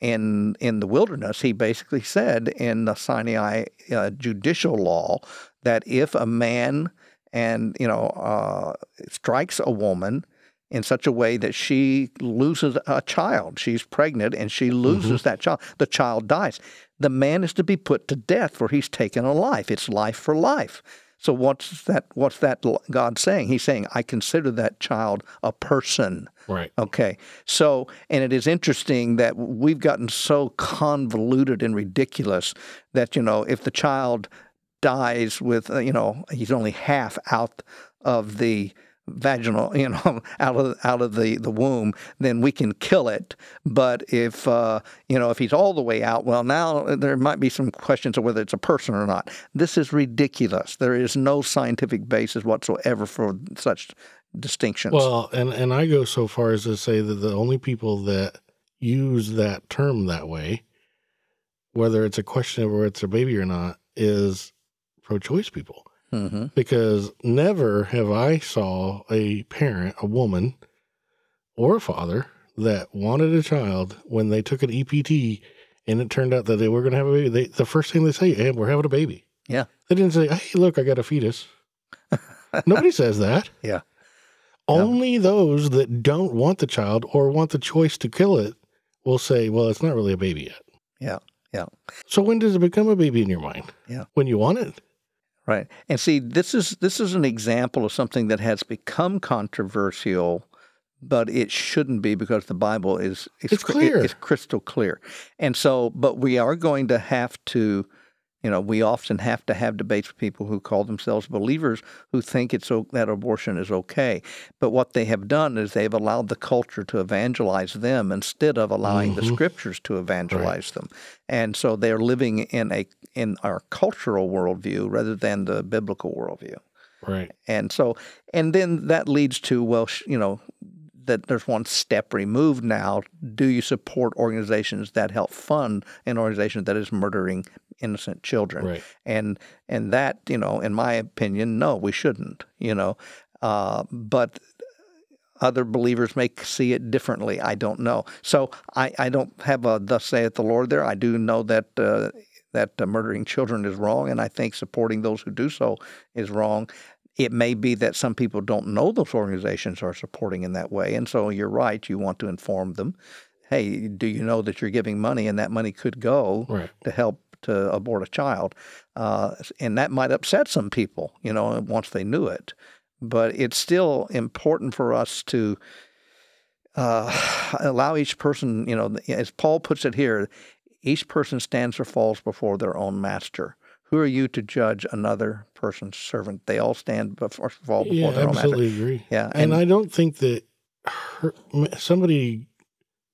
in in the wilderness, he basically said in the Sinai uh, judicial law that if a man and you know uh, strikes a woman in such a way that she loses a child, she's pregnant and she loses that child, the child dies. The man is to be put to death for he's taken a life. It's life for life. So what's that? What's that God saying? He's saying, I consider that child a person. Right. Okay. So, and it is interesting that we've gotten so convoluted and ridiculous that, you know, if the child dies with, uh, you know, he's only half out of the vaginal, you know, out of out of the, the womb, then we can kill it. But if uh, you know if he's all the way out, well, now there might be some questions of whether it's a person or not. This is ridiculous. There is no scientific basis whatsoever for such distinctions. Well, and and I go so far as to say that the only people that use that term that way, whether it's a question of whether it's a baby or not, is pro-choice people. Hmm Because never have I saw a parent, a woman, or a father that wanted a child when they took an EPT and it turned out that they were going to have a baby. They, the first thing they say, "Hey, we're having a baby." Yeah. They didn't say, "Hey, look, I got a fetus." Nobody says that. Yeah. Only those that don't want the child or want the choice to kill it will say, "Well, it's not really a baby yet." Yeah, yeah. So when does it become a baby in your mind? Yeah. When you want it. Right. And see, this is this is an example of something that has become controversial, but it shouldn't be because the Bible is It's cri- clear. It's crystal clear. And so, but we are going to have to, you know, we often have to have debates with people who call themselves believers who think it's that abortion is okay. But what they have done is they've allowed the culture to evangelize them instead of allowing the Mhm. scriptures to evangelize them. And so they're living in a in our cultural worldview rather than the biblical worldview. Right. And so, and then that leads to, well, you know, that there's one step removed now. Do you support organizations that help fund an organization that is murdering innocent children? Right. And and that, you know, in my opinion, no, we shouldn't. You know, uh, but other believers may see it differently. I don't know. So I, I don't have a thus saith the Lord there. I do know that uh, that uh, murdering children is wrong, and I think supporting those who do so is wrong. It may be that some people don't know those organizations are supporting in that way, and so you're right. You want to inform them. Hey, do you know that you're giving money, and that money could go Right. to help to abort a child, uh, and that might upset some people, you know, once they knew it. But it's still important for us to uh, allow each person, you know, as Paul puts it here, each person stands or falls before their own master. Who are you to judge another person's servant? They all stand before fall before Yeah, their own master. I absolutely agree. Yeah, And, and, I don't think that her, somebody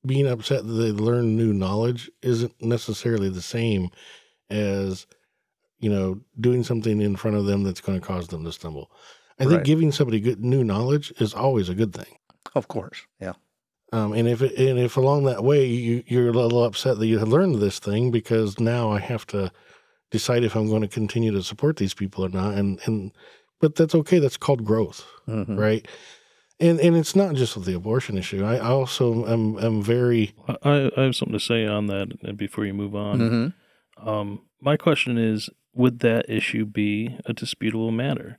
being upset that they learn new knowledge isn't necessarily the same as, you know, doing something in front of them that's going to cause them to stumble. I think giving somebody good new knowledge is always a good thing. of course, yeah, Um, and if it, and if along that way you, you're a little upset that you have learned this thing because now I have to decide if I'm going to continue to support these people or not, and and but that's okay. That's called growth Mhm. right? And and it's not just with the abortion issue. I I also am am very I, I have something to say on that before you move on. Mhm. Um, my question is would that issue be a disputable matter?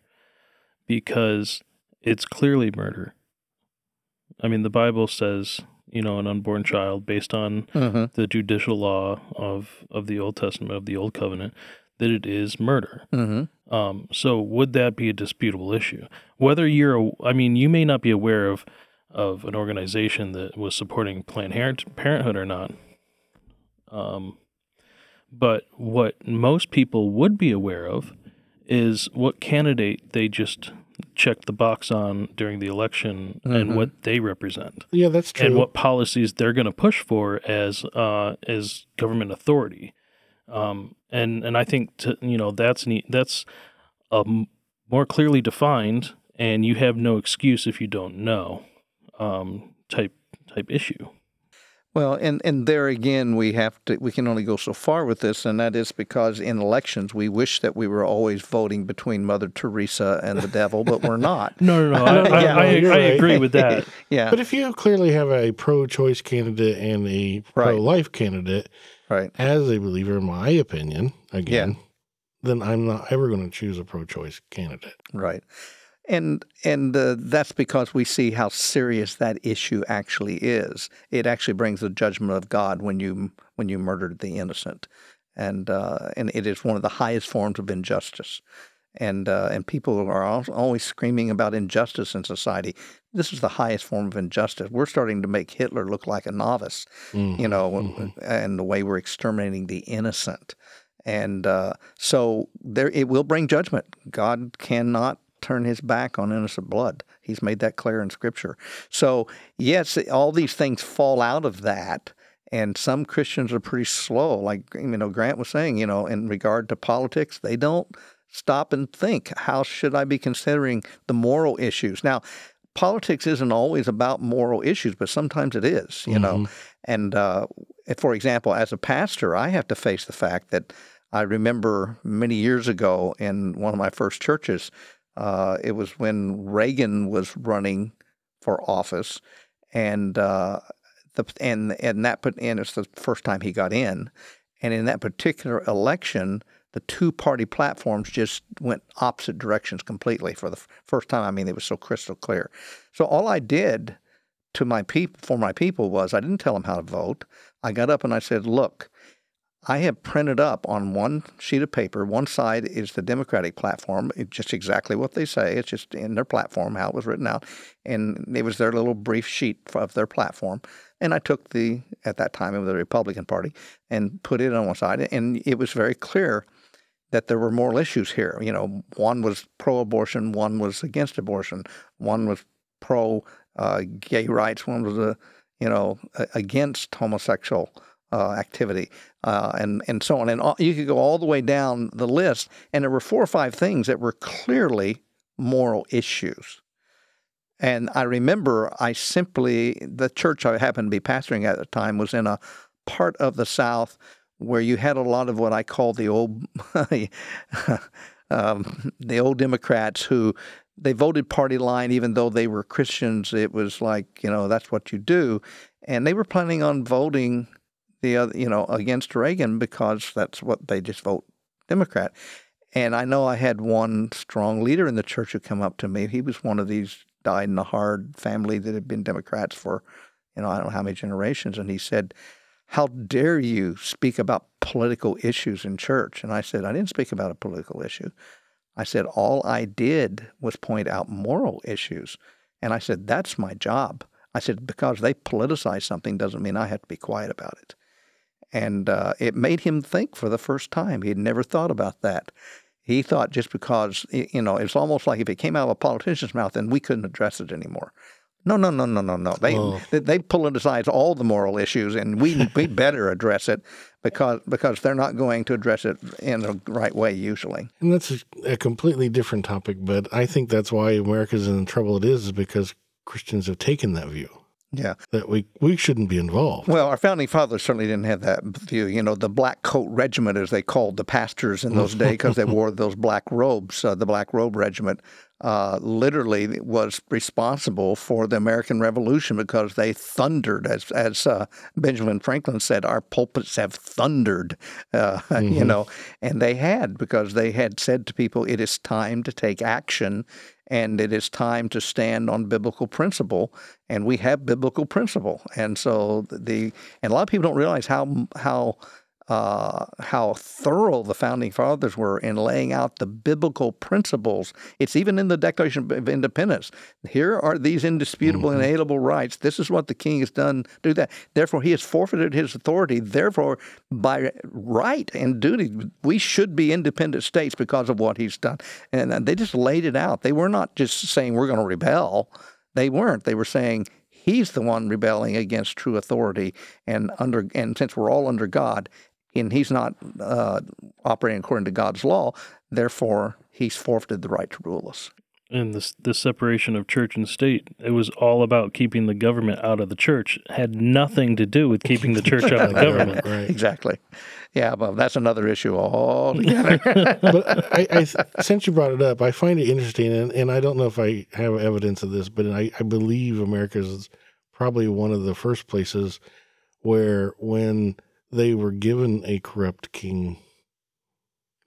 Because it's clearly murder. I mean, the Bible says, you know, an unborn child, based on Mhm. the judicial law of, of the Old Testament, of the Old Covenant, that it is murder. Mhm. Um, so would that be a disputable issue? Whether you're, I mean, you may not be aware of of an organization that was supporting Planned Parenthood or not. Um, but what most people would be aware of is what candidate they just checked the box on during the election and Mhm. what they represent Yeah, that's true. and what policies they're going to push for as uh, as government authority. Um, and and I think to, you know that's neat. That's a m- more clearly defined, and you have no excuse if you don't know um, type type issue. Well, and, and there again, we have to we can only go so far with this, and that is because in elections we wish that we were always voting between Mother Teresa and the devil, but we're not. No, no, no. I, I, Yeah, I, you're I right. agree with that. Yeah, but if you clearly have a pro-choice candidate and a Right. pro-life candidate, right. as a believer, in my opinion, again, then I'm not ever going to choose a pro-choice candidate. Right. And and uh, that's because we see how serious that issue actually is. It actually brings the judgment of God when you when you murdered the innocent, and uh, and it is one of the highest forms of injustice. And uh, and people are always screaming about injustice in society. This is the highest form of injustice. We're starting to make Hitler look like a novice Mhm, you know, mhm. and the way we're exterminating the innocent. And uh, so there, it will bring judgment. God cannot turn his back on innocent blood. He's made that clear in Scripture. So yes, all these things fall out of that. And some Christians are pretty slow, like you know Grant was saying. You know, in regard to politics, they don't stop and think. How should I be considering the moral issues? Now, politics isn't always about moral issues, but sometimes it is. You know, and uh, for example, as a pastor, I have to face the fact that I remember many years ago in one of my first churches, uh, it was when Reagan was running for office, and uh, the and and that put and it's the first time he got in, and in that particular election, the two party platforms just went opposite directions completely for the f- first time. I mean, it was so crystal clear. So all I did to my people for my people was I didn't tell them how to vote. I got up and I said, "Look, I have printed up on one sheet of paper. One side is the Democratic platform, it's just exactly what they say. It's just in their platform how it was written out, and it was their little brief sheet of their platform. And I took the at that time it was the Republican Party and put it on one side, and it was very clear that there were moral issues here. You know, one was pro-abortion, one was against abortion, one was pro uh, gay rights, one was, uh, you know, against homosexual uh, activity, uh, and and so on. And all, you could go all the way down the list, and there were four or five things that were clearly moral issues. And I remember I simply, the church I happened to be pastoring at the time was in a part of the South where you had a lot of what I call the old, um, the old Democrats who they voted party line even though they were Christians. It was like you know that's what you do, and they were planning on voting the other, you know, against Reagan because that's what they just vote Democrat. And I know I had one strong leader in the church who come up to me. He was one of these died in a hard family that had been Democrats for, you know, I don't know how many generations. And he said, How dare you speak about political issues in church? And I said, I didn't speak about a political issue. I said, All I did was point out moral issues. And I said, That's my job. I said, Because they politicize something doesn't mean I have to be quiet about it. And uh, it made him think for the first time. He had never thought about that. He thought just because, you know, it's almost like if it came out of a politician's mouth, then we couldn't address it anymore. No, no, no, no, no, no. They Oh. they, politicize all the moral issues, and we we better address it because because they're not going to address it in the right way usually. And that's a, a completely different topic, but I think that's why America's in the trouble it is, is because Christians have taken that view Yeah. that we, we shouldn't be involved. Well, our founding fathers certainly didn't have that view. You know, the black coat regiment, as they called the pastors in those days, because they wore those black robes, uh, the black robe regiment, uh, literally was responsible for the American Revolution because they thundered, as as uh, Benjamin Franklin said, our pulpits have thundered, uh, you know, and they had because they had said to people, it is time to take action. And it is time to stand on biblical principle, and we have biblical principle. And so the and a lot of people don't realize how how uh, how thorough the founding fathers were in laying out the biblical principles. It's even in the Declaration of Independence. Here are these indisputable, Mhm. inalienable rights. This is what the king has done. Do that. Therefore, he has forfeited his authority. Therefore, by right and duty, we should be independent states because of what he's done. And they just laid it out. They were not just saying we're going to rebel. They weren't. They were saying he's the one rebelling against true authority, and under and since we're all under God, and he's not uh, operating according to God's law, therefore he's forfeited the right to rule us. And this this separation of church and state, it was all about keeping the government out of the church. It had nothing to do with keeping the church out of the government. right? Exactly. Yeah, but that's another issue altogether. but I, I, since you brought it up, I find it interesting, and, and I don't know if I have evidence of this, but I, I believe America is probably one of the first places where, when they were given a corrupt king,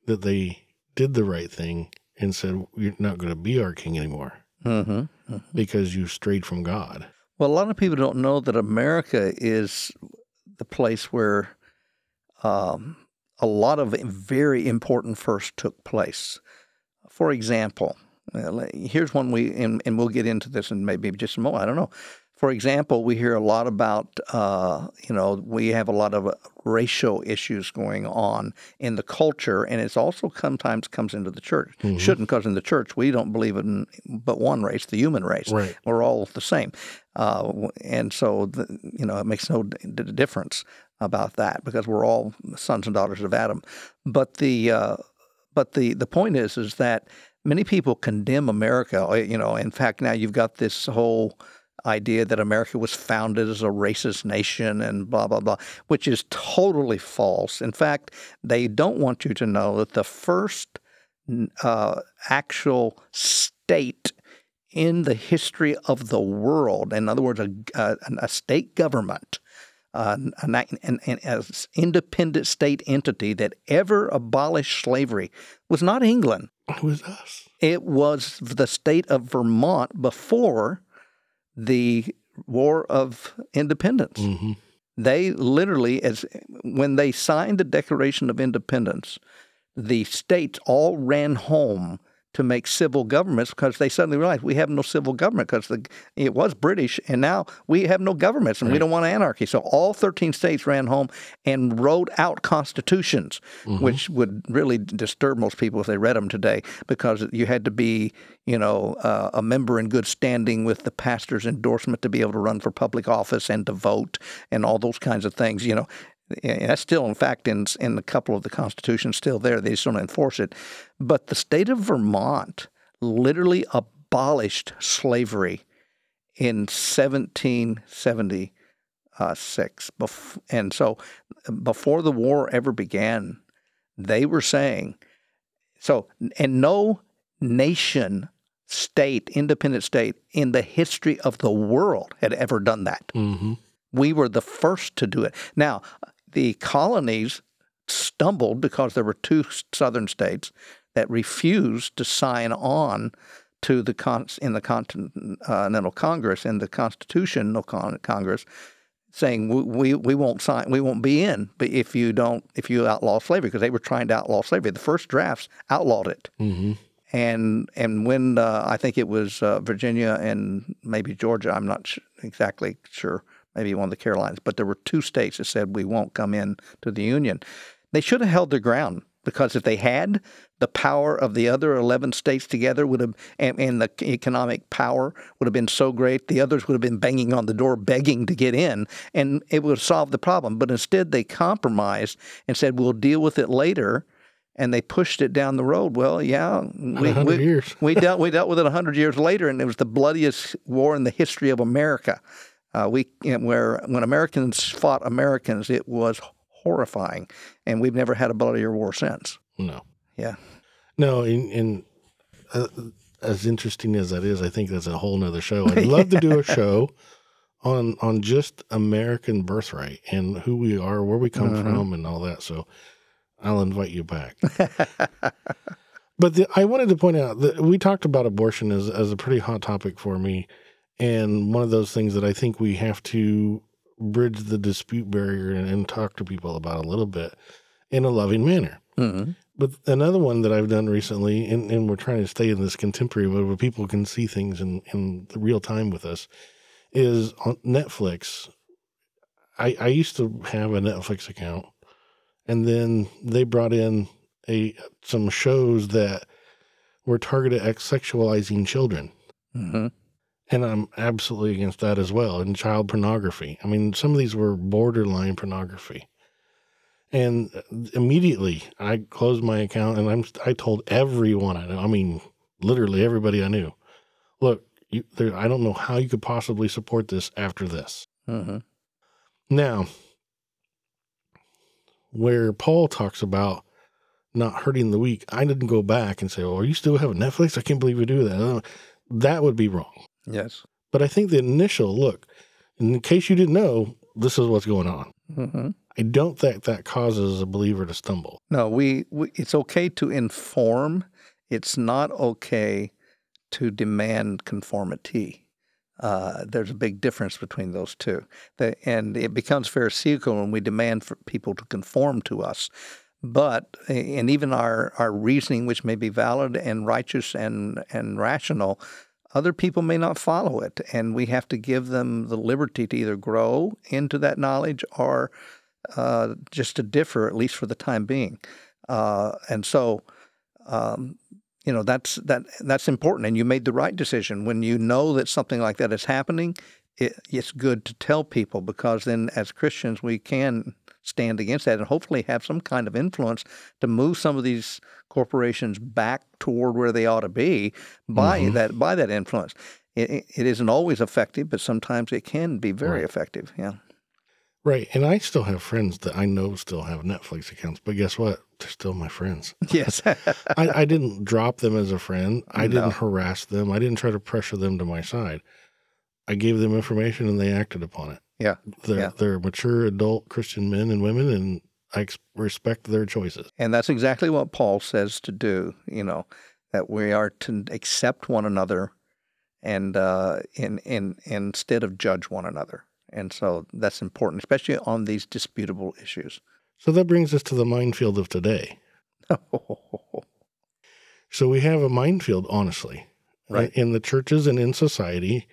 that they did the right thing and said, "You're not going to be our king anymore hmm because you strayed from God." Well, a lot of people don't know that America is the place where um, a lot of very important firsts took place. For example, uh, here's one we, and, and we'll get into this in maybe just a moment. I don't know. For example, we hear a lot about, uh, you know, we have a lot of uh, racial issues going on in the culture, and it's also sometimes comes into the church. Mhm. Shouldn't, because in the church we don't believe in but one race, the human race. Right. We're all the same, uh, and so the, you know it makes no d- d- difference about that because we're all sons and daughters of Adam. But the uh, but the the point is is that many people condemn America. uh, You know, in fact, now you've got this whole idea that America was founded as a racist nation and blah blah blah, which is totally false. In fact, they don't want you to know that the first uh, actual state in the history of the world, in other words, a, a, a state government, uh, an, an, an, an independent state entity that ever abolished slavery was not England. It was us. It was the state of Vermont before the War of Independence. hmm They literally, as when they signed the Declaration of Independence, the states all ran home to make civil governments because they suddenly realized we have no civil government because the, it was British and now we have no governments and we don't want anarchy. So all 13 states ran home and wrote out constitutions, Mhm. which would really disturb most people if they read them today because you had to be, you know, uh, a member in good standing with the pastor's endorsement to be able to run for public office and to vote and all those kinds of things. You know, and that's still, in fact, in in a couple of the constitutions still there. They just don't enforce it. But the state of Vermont literally abolished slavery in 1776. And so, before the war ever began, they were saying, so, and no nation, state, independent state in the history of the world had ever done that. hmm We were the first to do it. Now, the colonies stumbled because there were two southern states that refused to sign on to the con- in the Continental Congress in the Constitutional Con- Congress, saying we, we we won't sign, we won't be in, but if you don't, if you outlaw slavery, because they were trying to outlaw slavery. The first drafts outlawed it hmm and and when uh, I think it was uh, Virginia and maybe Georgia, I'm not sh- exactly sure, maybe one of the Carolinas, but there were two states that said we won't come in to the union. They should have held their ground because if they had, the power of the other 11 states together would have, and, and the economic power would have been so great, the others would have been banging on the door begging to get in, and it would have solved the problem. But instead, they compromised and said, we'll deal with it later. And they pushed it down the road. Well, yeah, we, we, years. we dealt we dealt with it hundred years later, and it was the bloodiest war in the history of America. Uh, we where when Americans fought Americans, it was horrifying, and we've never had a bloodier war since. No. Yeah. No, and, and uh, as interesting as that is, I think that's a whole nother show. I'd love to do a show on on just American birthright and who we are, where we come Mhm. from, and all that. So I'll invite you back. but the, I wanted to point out that we talked about abortion as as a pretty hot topic for me, and one of those things that I think we have to bridge the dispute barrier and, and talk to people about a little bit in a loving manner. hmm But another one that I've done recently, and, and we're trying to stay in this contemporary mode where people can see things in, in the real time with us, is on Netflix. I, I used to have a Netflix account, and then they brought in a some shows that were targeted at sexualizing children. hmm And I'm absolutely against that as well. And child pornography. I mean, some of these were borderline pornography. And immediately I closed my account and I'm I told everyone I know. I mean, literally everybody I knew. Look, you, there, I don't know how you could possibly support this after this. hmm Now, where Paul talks about not hurting the weak, I didn't go back and say, "Oh, you still have Netflix? I can't believe you do that." Uh, That would be wrong. Yes. But I think the initial look, in case you didn't know, this is what's going on. hmm I don't think that causes a believer to stumble. No, we, we it's okay to inform. It's not okay to demand conformity. Uh, there's a big difference between those two. The, and it becomes pharisaical when we demand for people to conform to us. But and even our, our reasoning, which may be valid and righteous and, and rational, other people may not follow it. And we have to give them the liberty to either grow into that knowledge or uh, just to differ, at least for the time being. Uh, and so, um, you know, that's that that's important. And you made the right decision when you know that something like that is happening. It, it's good to tell people because then, as Christians, we can stand against that and hopefully have some kind of influence to move some of these corporations back toward where they ought to be by Mhm. that by that influence. It, it- it isn't always effective, but sometimes it can be very Right. effective. Yeah. Right. And I still have friends that I know still have Netflix accounts, but guess what? They're still my friends. Yes. I, I didn't drop them as a friend. I No. didn't harass them. I didn't try to pressure them to my side. I gave them information and they acted upon it. Yeah. They're, Yeah. they're mature adult Christian men and women, and I ex- respect their choices. And that's exactly what Paul says to do, you know, that we are to accept one another and uh, in, in, instead of judge one another. And so that's important, especially on these disputable issues. So that brings us to the minefield of today. So we have a minefield, honestly, Right. in the churches and in society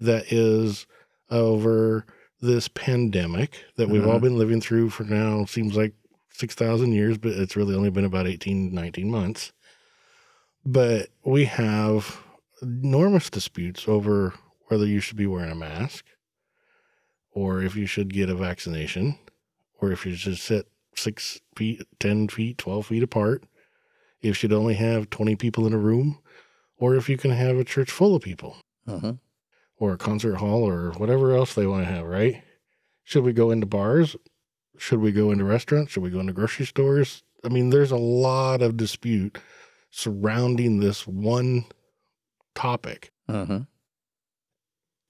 that is over this pandemic that we've all Mhm. been living through for now, seems like 6,000 years, but it's really only been about 18, 19 months. But we have enormous disputes over whether you should be wearing a mask or if you should get a vaccination or if you should sit six feet, 10 feet, 12 feet apart if you should only have 20 people in a room, or if you can have a church full of people, hmm or a concert hall, or whatever else they want to have, right? Should we go into bars? Should we go into restaurants? Should we go into grocery stores? I mean, there's a lot of dispute surrounding this one topic. hmm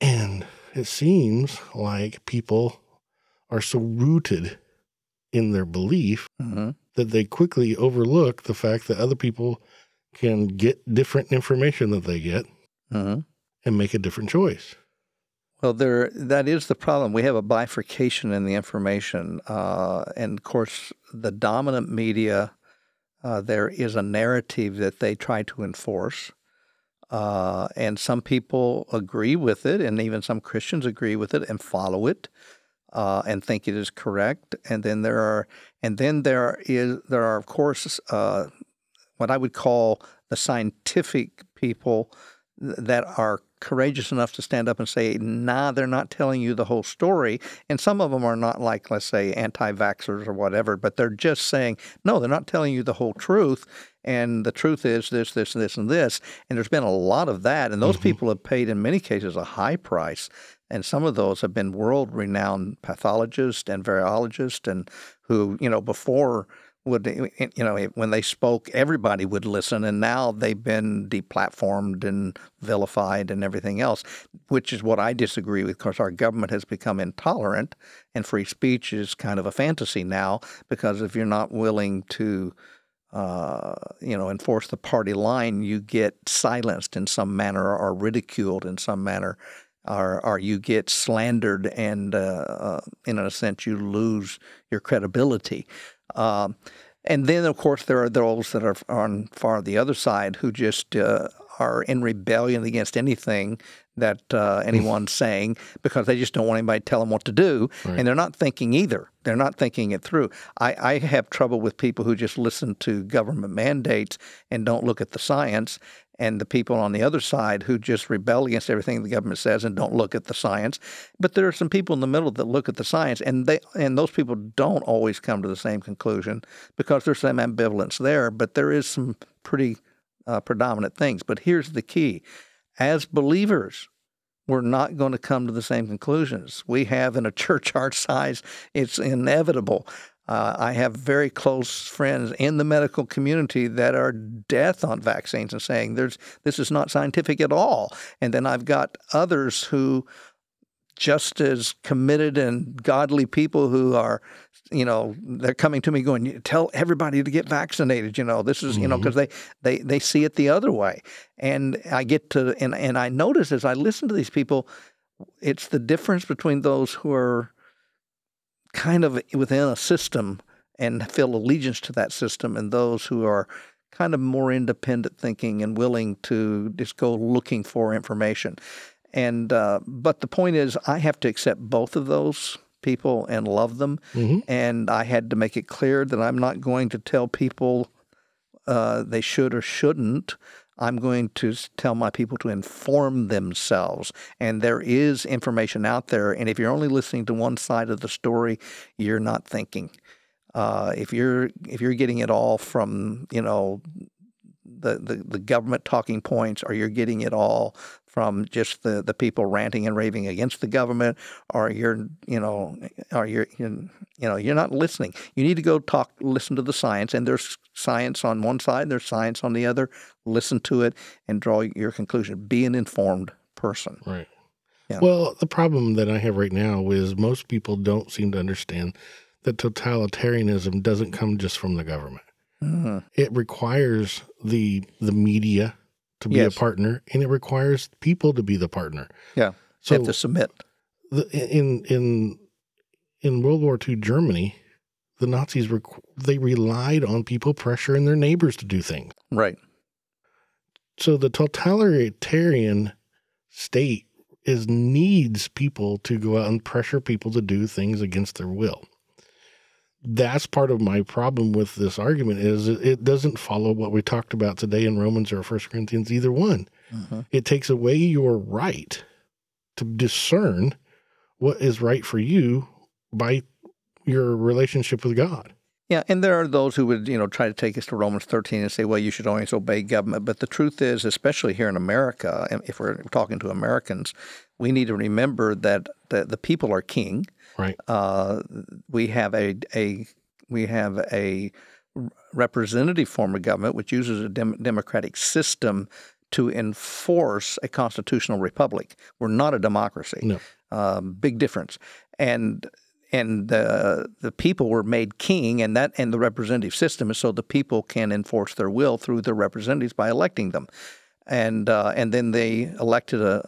And it seems like people are so rooted in their belief hmm that they quickly overlook the fact that other people can get different information that they get hmm and make a different choice. Well, there that is the problem. We have a bifurcation in the information, uh, and of course, the dominant media. Uh, there is a narrative that they try to enforce, uh, and some people agree with it, and even some Christians agree with it and follow it, uh, and think it is correct. And then there are, and then there is there are of course uh, what I would call the scientific people that are courageous enough to stand up and say, nah, they're not telling you the whole story. And some of them are not like, let's say, anti vaxxers or whatever, but they're just saying, no, they're not telling you the whole truth. And the truth is this, this, and this, and this. And there's been a lot of that. And those Mhm. people have paid, in many cases, a high price. And some of those have been world renowned pathologists and virologists, and who, you know, before would you know when they spoke everybody would listen and now they've been deplatformed and vilified and everything else which is what I disagree with because our government has become intolerant and free speech is kind of a fantasy now because if you're not willing to uh, you know enforce the party line you get silenced in some manner or ridiculed in some manner or, or you get slandered, and uh, uh, in a sense, you lose your credibility. Um, and then, of course, there are those that are on far the other side who just uh, are in rebellion against anything that uh, anyone's saying because they just don't want anybody to tell them what to do, Right. and they're not thinking either. They're not thinking it through. I, I have trouble with people who just listen to government mandates and don't look at the science, and the people on the other side who just rebel against everything the government says and don't look at the science. But there are some people in the middle that look at the science, and they and those people don't always come to the same conclusion because there's some ambivalence there. But there is some pretty uh, predominant things. But here's the key: as believers, we're not going to come to the same conclusions. We have in a church our size, it's inevitable. Uh, I have very close friends in the medical community that are death on vaccines and saying there's this is not scientific at all. And then I've got others who just as committed and godly people who are you know they're coming to me going tell everybody to get vaccinated you know this is you know because they, they they see it the other way and i get to and, and i notice as i listen to these people it's the difference between those who are kind of within a system and feel allegiance to that system and those who are kind of more independent thinking and willing to just go looking for information and uh, but the point is i have to accept both of those people and love them hmm and I had to make it clear that I'm not going to tell people uh, they should or shouldn't. I'm going to tell my people to inform themselves. And there is information out there. And if you're only listening to one side of the story, you're not thinking. Uh, if you're if you're getting it all from you know the, the, the government talking points, or you're getting it all from just the, the people ranting and raving against the government, or you're you know, or you're you know you're not listening. You need to go talk, listen to the science, and there's science on one side, there's science on the other. Listen to it and draw your conclusion. Be an informed person. Right. Yeah. Well, the problem that I have right now is most people don't seem to understand that totalitarianism doesn't come just from the government. Mhm. It requires the the media to be Yes. a partner, and it requires people to be the partner. Yeah. So you have to submit. the, in in in World War II Germany, the Nazis requ- they relied on people pressuring their neighbors to do things. Right. So the totalitarian state is needs people to go out and pressure people to do things against their will. That's part of my problem with this argument is it doesn't follow what we talked about today in Romans or First Corinthians, either one. Mhm. It takes away your right to discern what is right for you by your relationship with God. Yeah, and there are those who would, you know, try to take us to Romans 13 and say, well, you should always obey government. But the truth is, especially here in America, if we're talking to Americans, we need to remember that the, the people are king. Right. Uh, we have a a we have a representative form of government which uses a dem- democratic system to enforce a constitutional republic. We're not a democracy. No. Um, big difference. And and the the people were made king, and that and the representative system is so the people can enforce their will through their representatives by electing them, and uh, and then the elected uh,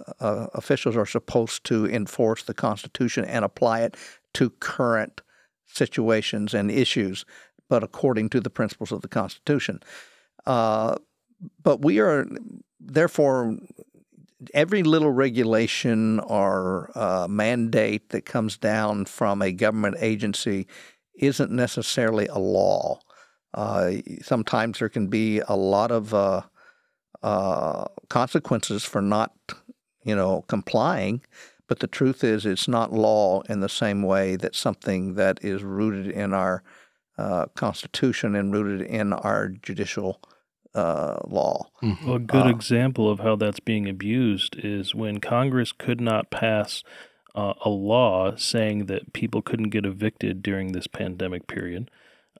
officials are supposed to enforce the Constitution and apply it to current situations and issues, but according to the principles of the Constitution. Uh, but we are therefore every little regulation or uh, mandate that comes down from a government agency isn't necessarily a law. Uh, sometimes there can be a lot of uh, uh, consequences for not, you know, complying. But the truth is, it's not law in the same way that something that is rooted in our uh, Constitution and rooted in our judicial uh, law. Mhm. A good Uh, example of how that's being abused is when Congress could not pass uh, a law saying that people couldn't get evicted during this pandemic period.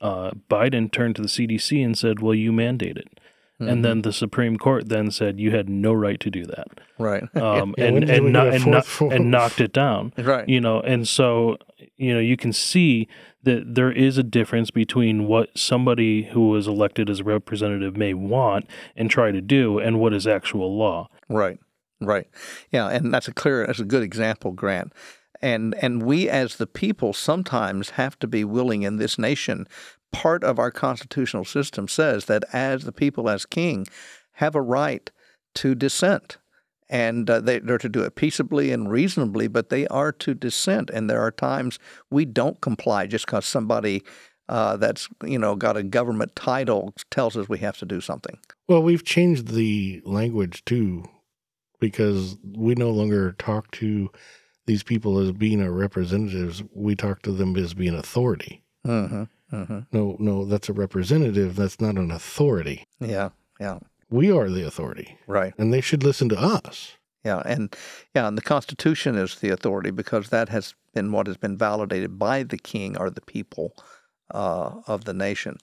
Uh, Biden turned to the CDC and said, "Well, you mandate it," Mm-hmm. and then the Supreme Court then said you had no right to do that, right, um, Yeah, and and, no- and, no- and knocked it down. right. You know, and so you know you can see that there is a difference between what somebody who was elected as a representative may want and try to do, and what is actual law. Right. Right. Yeah, and that's a clear, that's a good example, Grant. And and we as the people sometimes have to be willing in this nation. Part of our constitutional system says that as the people, as king, have a right to dissent. And uh, they, they're to do it peaceably and reasonably, but they are to dissent. And there are times we don't comply just because somebody uh, that's you know got a government title tells us we have to do something. Well, we've changed the language too, because we no longer talk to these people as being our representatives. We talk to them as being authority. Mm-hmm. Mm-hmm. No, no, that's a representative. That's not an authority. Yeah, yeah, We are the authority, right. and they should listen to us. Yeah, and yeah, and the Constitution is the authority because that has been what has been validated by the king or the people uh, of the nation.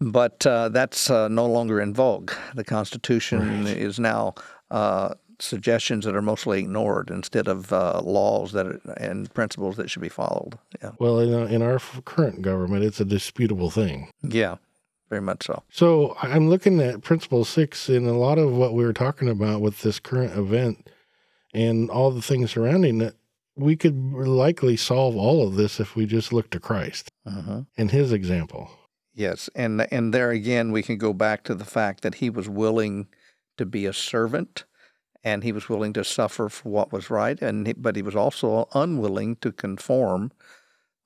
But uh, that's uh, no longer in vogue. The Constitution Right. is now uh, suggestions that are mostly ignored instead of uh, laws that are, and principles that should be followed. Yeah, Well, in, our- in our current government, it's a disputable thing. yeah, very much so. So I'm looking at Principle Six, in a lot of what we were talking about with this current event and all the things surrounding it, we could likely solve all of this if we just look to Christ hmm and His example. Yes, and and there again we can go back to the fact that he was willing to be a servant, and he was willing to suffer for what was right, and he, but he was also unwilling to conform,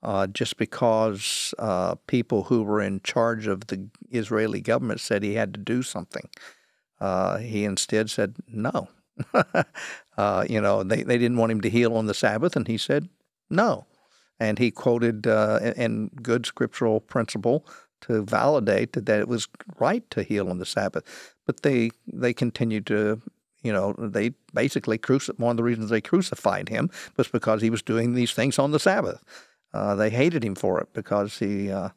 uh, just because uh, people who were in charge of the Israeli government said he had to do something. Uh, he instead said no. uh, you know, they they didn't want him to heal on the Sabbath, and he said no. And he quoted uh, in- in good scriptural principle to validate that, that it was right to heal on the Sabbath. But they they continued to, you know, they basically cruci- one of the reasons they crucified him was because he was doing these things on the Sabbath. Uh, they hated him for it because he, uh,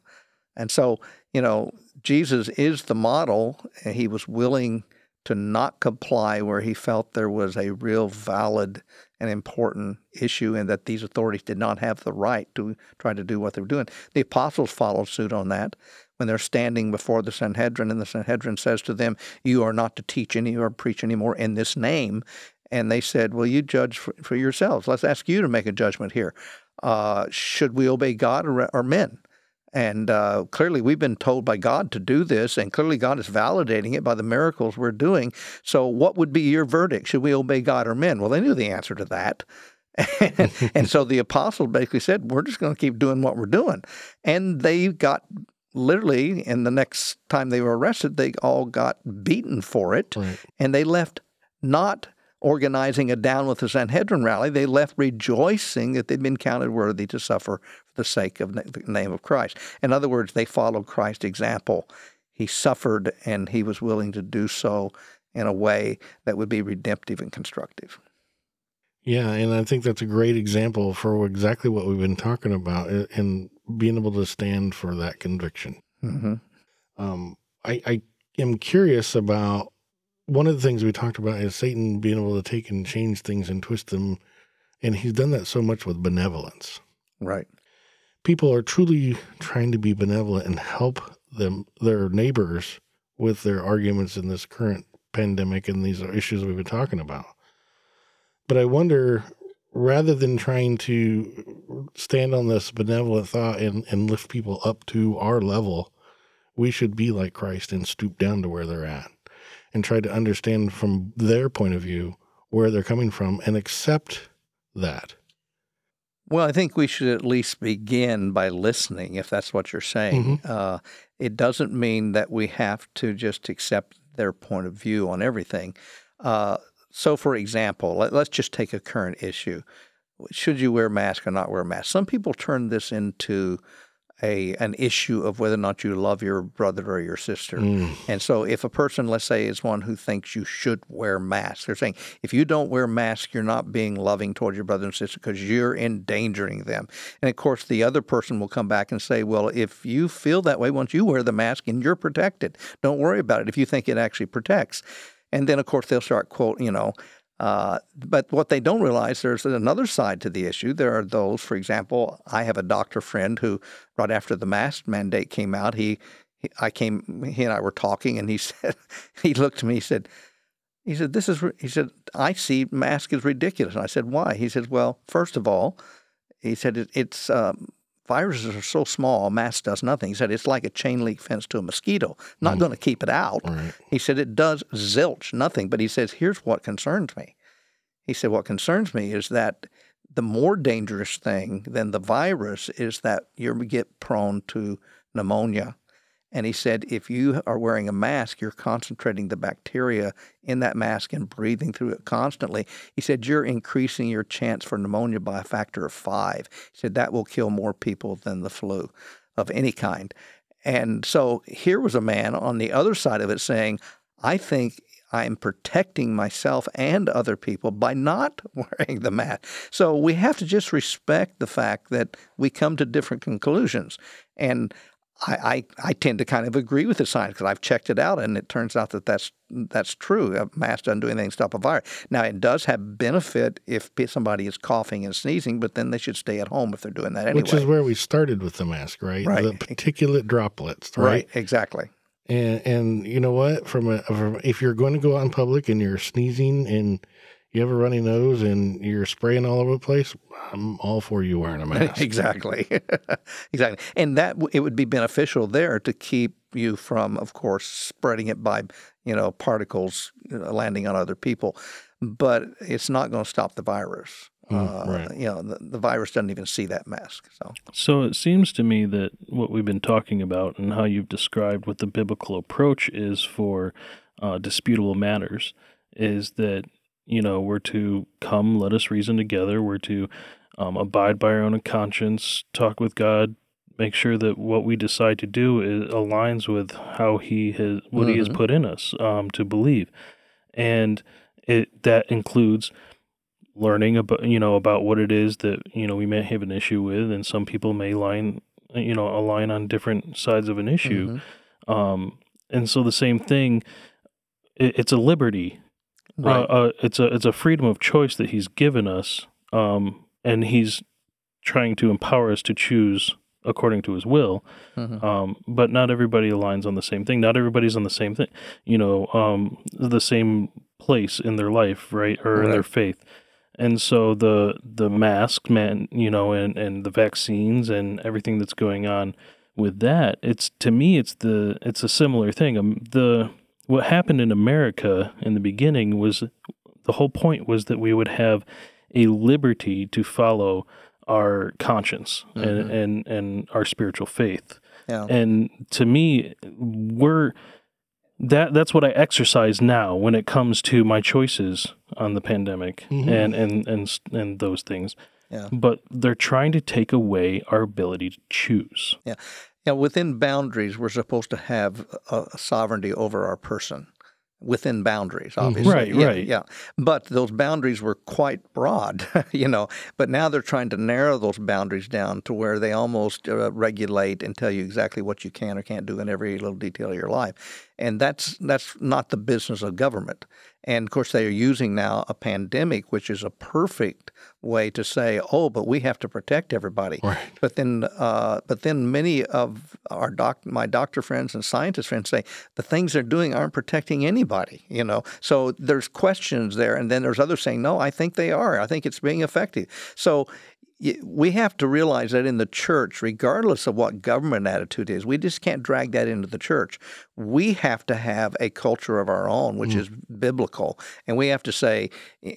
and so you know, Jesus is the model. and He was willing to not comply where he felt there was a real valid and important issue and that these authorities did not have the right to try to do what they were doing. The apostles followed suit on that when they're standing before the Sanhedrin and the Sanhedrin says to them, You are not to teach any or preach anymore in this name. And they said, Well, you judge for, for yourselves. Let's ask you to make a judgment here. Uh, should we obey God or, or men? And uh, clearly, we've been told by God to do this, and clearly, God is validating it by the miracles we're doing. So, what would be your verdict? Should we obey God or men? Well, they knew the answer to that. and so the apostles basically said, We're just going to keep doing what we're doing. And they got literally, in the next time they were arrested, they all got beaten for it. Right. And they left not organizing a down with the Sanhedrin rally. They left rejoicing that they'd been counted worthy to suffer for the sake of the name of Christ. In other words, they followed Christ's example. He suffered and he was willing to do so in a way that would be redemptive and constructive. Yeah, and I think that's a great example for exactly what we've been talking about and being able to stand for that conviction. Mm-hmm. Um, I, I am curious about one of the things we talked about is Satan being able to take and change things and twist them, and he's done that so much with benevolence. Right. People are truly trying to be benevolent and help them their neighbors with their arguments in this current pandemic and these issues we've been talking about. But I wonder, rather than trying to stand on this benevolent thought and, and lift people up to our level, we should be like Christ and stoop down to where they're at and try to understand from their point of view where they're coming from and accept that. Well, I think we should at least begin by listening, if that's what you're saying. Uh, it doesn't mean that we have to just accept their point of view on everything. Uh, so, for example, let, let's just take a current issue. Should you wear a mask or not wear a mask? Some people turn this into a an issue of whether or not you love your brother or your sister. Mm, And so, if a person, let's say, is one who thinks you should wear masks, they're saying if you don't wear masks, you're not being loving toward your brother and sister because you're endangering them. And of course, the other person will come back and say, well, if you feel that way, once you wear the mask and you're protected, don't worry about it if you think it actually protects. And then, of course, they'll start quote, you know. Uh, but what they don't realize, there's another side to the issue. There are those, for example, I have a doctor friend who, right after the mask mandate came out, he he- I came, he and I were talking, and he said, he looked to me, he said, He said, "This is." He said, "I see mask is ridiculous." And I said, "Why?" He said, "Well, first of all, he said it, it's um, viruses are so small, a mask does nothing." He said, "It's like a chain link fence to a mosquito, not hmm. going to keep it out." Right. He said, "It does zilch, nothing." But he says, "Here's what concerns me." He said, "What concerns me is that." The more dangerous thing than the virus is that you get prone to pneumonia and he said, if you are wearing a mask, you're concentrating the bacteria in that mask and breathing through it constantly. He said, you're increasing your chance for pneumonia by a factor of five. He said, that will kill more people than the flu of any kind. And so here was a man on the other side of it saying, I think I'm protecting myself and other people by not wearing the mask. So we have to just respect the fact that we come to different conclusions. And I, I, I tend to kind of agree with the science because I've checked it out, and it turns out that that's that's true. A mask doesn't do anything to stop a virus. Now, it does have benefit if somebody is coughing and sneezing, but then they should stay at home if they're doing that anyway. Which is where we started with the mask, right? Right. The particulate droplets, right? right, exactly. And and you know what? From a from, if you're going to go out in public and you're sneezing and you have a runny nose and you're spraying all over the place, I'm all for you wearing a mask. exactly, exactly, and that it would be beneficial there to keep you from, of course, spreading it by you know particles landing on other people, but it's not going to stop the virus. Mm, uh, right. You know, the, the virus doesn't even see that mask. So So it seems to me that what we've been talking about and how you've described what the biblical approach is for uh, disputable matters is that, you know, we're to come, let us reason together, we're to um, abide by our own conscience, talk with God, make sure that what we decide to do is, aligns with how He has, what He has Mhm. put in us um, to believe. And it that includes learning about you know about what it is that you know we may have an issue with and some people may line you know align on different sides of an issue Mhm. um and so the same thing it, it's a liberty right, uh, uh, it's a it's a freedom of choice that he's given us um and he's trying to empower us to choose according to his will Mhm. um, but not everybody aligns on the same thing. Not everybody's on the same thing, you know, um, the same place in their life, right, or in their faith. And so the the mask, man, you know, and and the vaccines and everything that's going on with that, it's to me, it's the it's a similar thing. Um, the what happened in America in the beginning was the whole point was that we would have a liberty to follow our conscience Mhm. and, and and our spiritual faith yeah, and to me we're that that's what I exercise now when it comes to my choices on the pandemic Mhm. and, and and and those things. Yeah. But they're trying to take away our ability to choose. yeah. Within boundaries, we're supposed to have a, a sovereignty over our person. Within boundaries, obviously, Right, yeah, right. yeah. But those boundaries were quite broad, you know. But now they're trying to narrow those boundaries down to where they almost uh, regulate and tell you exactly what you can or can't do in every little detail of your life, and that's that's not the business of government. And of course, they are using now a pandemic, which is a perfect way to say, "Oh, but we have to protect everybody." Right. But then, uh, but then many of our doc, my doctor friends and scientist friends say the things they're doing aren't protecting anybody. You know, so there's questions there, and then there's others saying, no, I think they are. I think it's being effective. So we have to realize that in the church, regardless of what government attitude is, we just can't drag that into the church. We have to have a culture of our own, which mm. is biblical, and we have to say,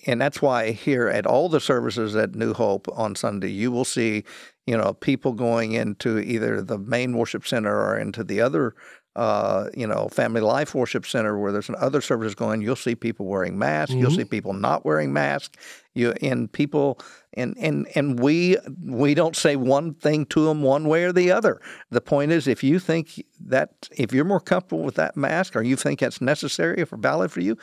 and that's why here at all the services at New Hope on Sunday, you will see, you know, people going into either the main worship center or into the other. Uh, you know, Family Life Worship Center, where there's other services going, you'll see people wearing masks. You'll see people not wearing masks. You and people, and and and we we don't say one thing to them one way or the other. The point is, if you think that if you're more comfortable with that mask, or you think that's necessary or valid for you,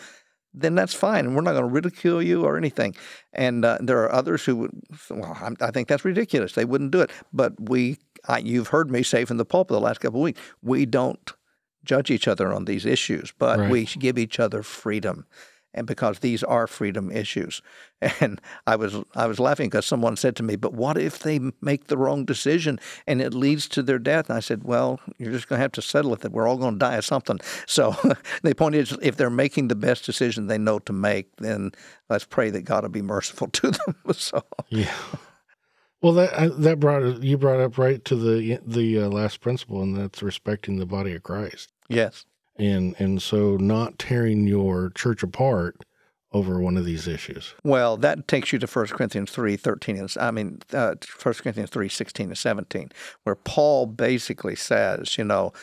then that's fine, and we're not going to ridicule you or anything. And uh, there are others who would, well, I'm, I think that's ridiculous. They wouldn't do it. But we, I, you've heard me say from the pulpit the last couple of weeks, we don't judge each other on these issues, but Right. we give each other freedom. and because these are freedom issues. And I was I was laughing because someone said to me, "But what if they make the wrong decision and it leads to their death?" And I said, "Well, you're just going to have to settle with it. We're all going to die of something." So the point is, if they're making the best decision they know to make, then let's pray that God will be merciful to them. so yeah. Well, that that brought you brought up right to the the uh, last principle, and that's respecting the body of Christ. Yes, and and so not tearing your church apart over one of these issues. Well, that takes you to 1 Corinthians 3, 13, and, I mean, uh, 1 Corinthians 3, 16 and 17, where Paul basically says, you know,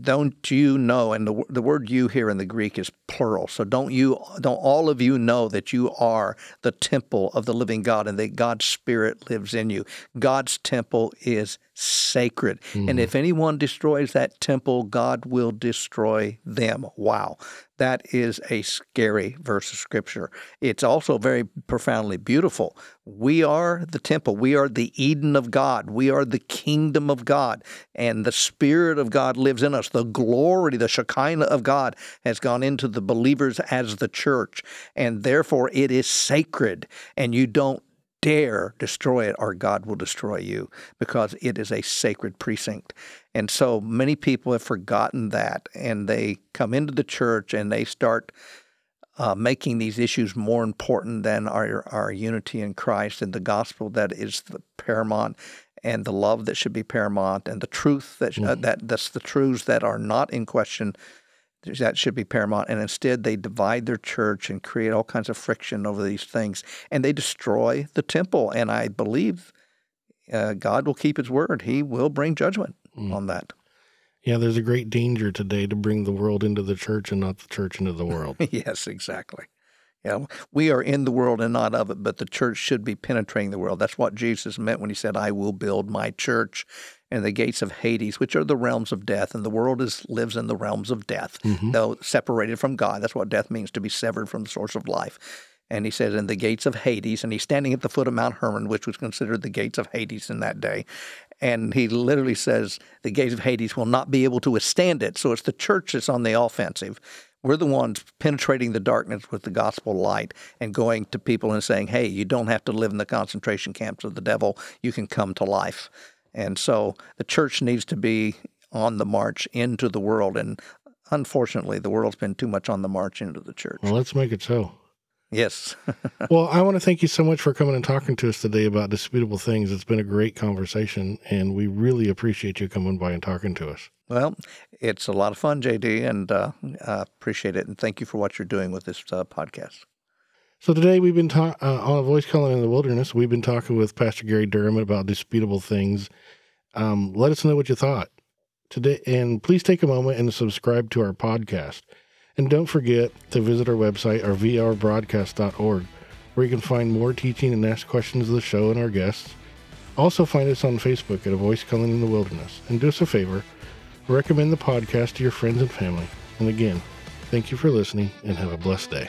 don't you know and the, the word you here in the greek is plural. So don't you don't all of you know that you are the temple of the living god and that god's spirit lives in you? God's temple is sacred mm-hmm. and if anyone destroys that temple god will destroy them wow that is a scary verse of scripture. It's also very profoundly beautiful. We are the temple. We are the Eden of God. We are the kingdom of God. And the Spirit of God lives in us. The glory, the Shekinah of God has gone into the believers as the church. And therefore, it is sacred. And you don't dare destroy it or God will destroy you because it is a sacred precinct. And so many people have forgotten that and they come into the church and they start uh, making these issues more important than our, our unity in Christ and the gospel that is the paramount and the love that should be paramount and the truth that, mm-hmm. uh, that that's the truths that are not in question that should be paramount. And instead, they divide their church and create all kinds of friction over these things, and they destroy the temple. And I believe uh, God will keep His word; He will bring judgment mm. on that. Yeah, there's a great danger today to bring the world into the church and not the church into the world. yes, exactly. Yeah, we are in the world and not of it, but the church should be penetrating the world. That's what Jesus meant when he said, I will build my church and the gates of Hades, which are the realms of death. And the world is lives in the realms of death, mm-hmm. though separated from God. That's what death means, to be severed from the source of life. And he says, in the gates of Hades, and he's standing at the foot of Mount Hermon, which was considered the gates of Hades in that day. And he literally says, the gates of Hades will not be able to withstand it. So it's the church that's on the offensive. We're the ones penetrating the darkness with the gospel light and going to people and saying, hey, you don't have to live in the concentration camps of the devil. You can come to life. And so the church needs to be on the march into the world. And unfortunately, the world's been too much on the march into the church. Well, let's make it so. Yes. well, I want to thank you so much for coming and talking to us today about disputable things. It's been a great conversation, and we really appreciate you coming by and talking to us. Well, it's a lot of fun, JD, and uh, uh, appreciate it. And thank you for what you're doing with this uh, podcast. So today we've been ta- uh, on a voice calling in the wilderness. We've been talking with Pastor Gary Durham about disputable things. Um, let us know what you thought today, and please take a moment and subscribe to our podcast. And don't forget to visit our website, our vrbroadcast.org, where you can find more teaching and ask questions of the show and our guests. Also, find us on Facebook at A Voice Calling in the Wilderness. And do us a favor recommend the podcast to your friends and family. And again, thank you for listening and have a blessed day.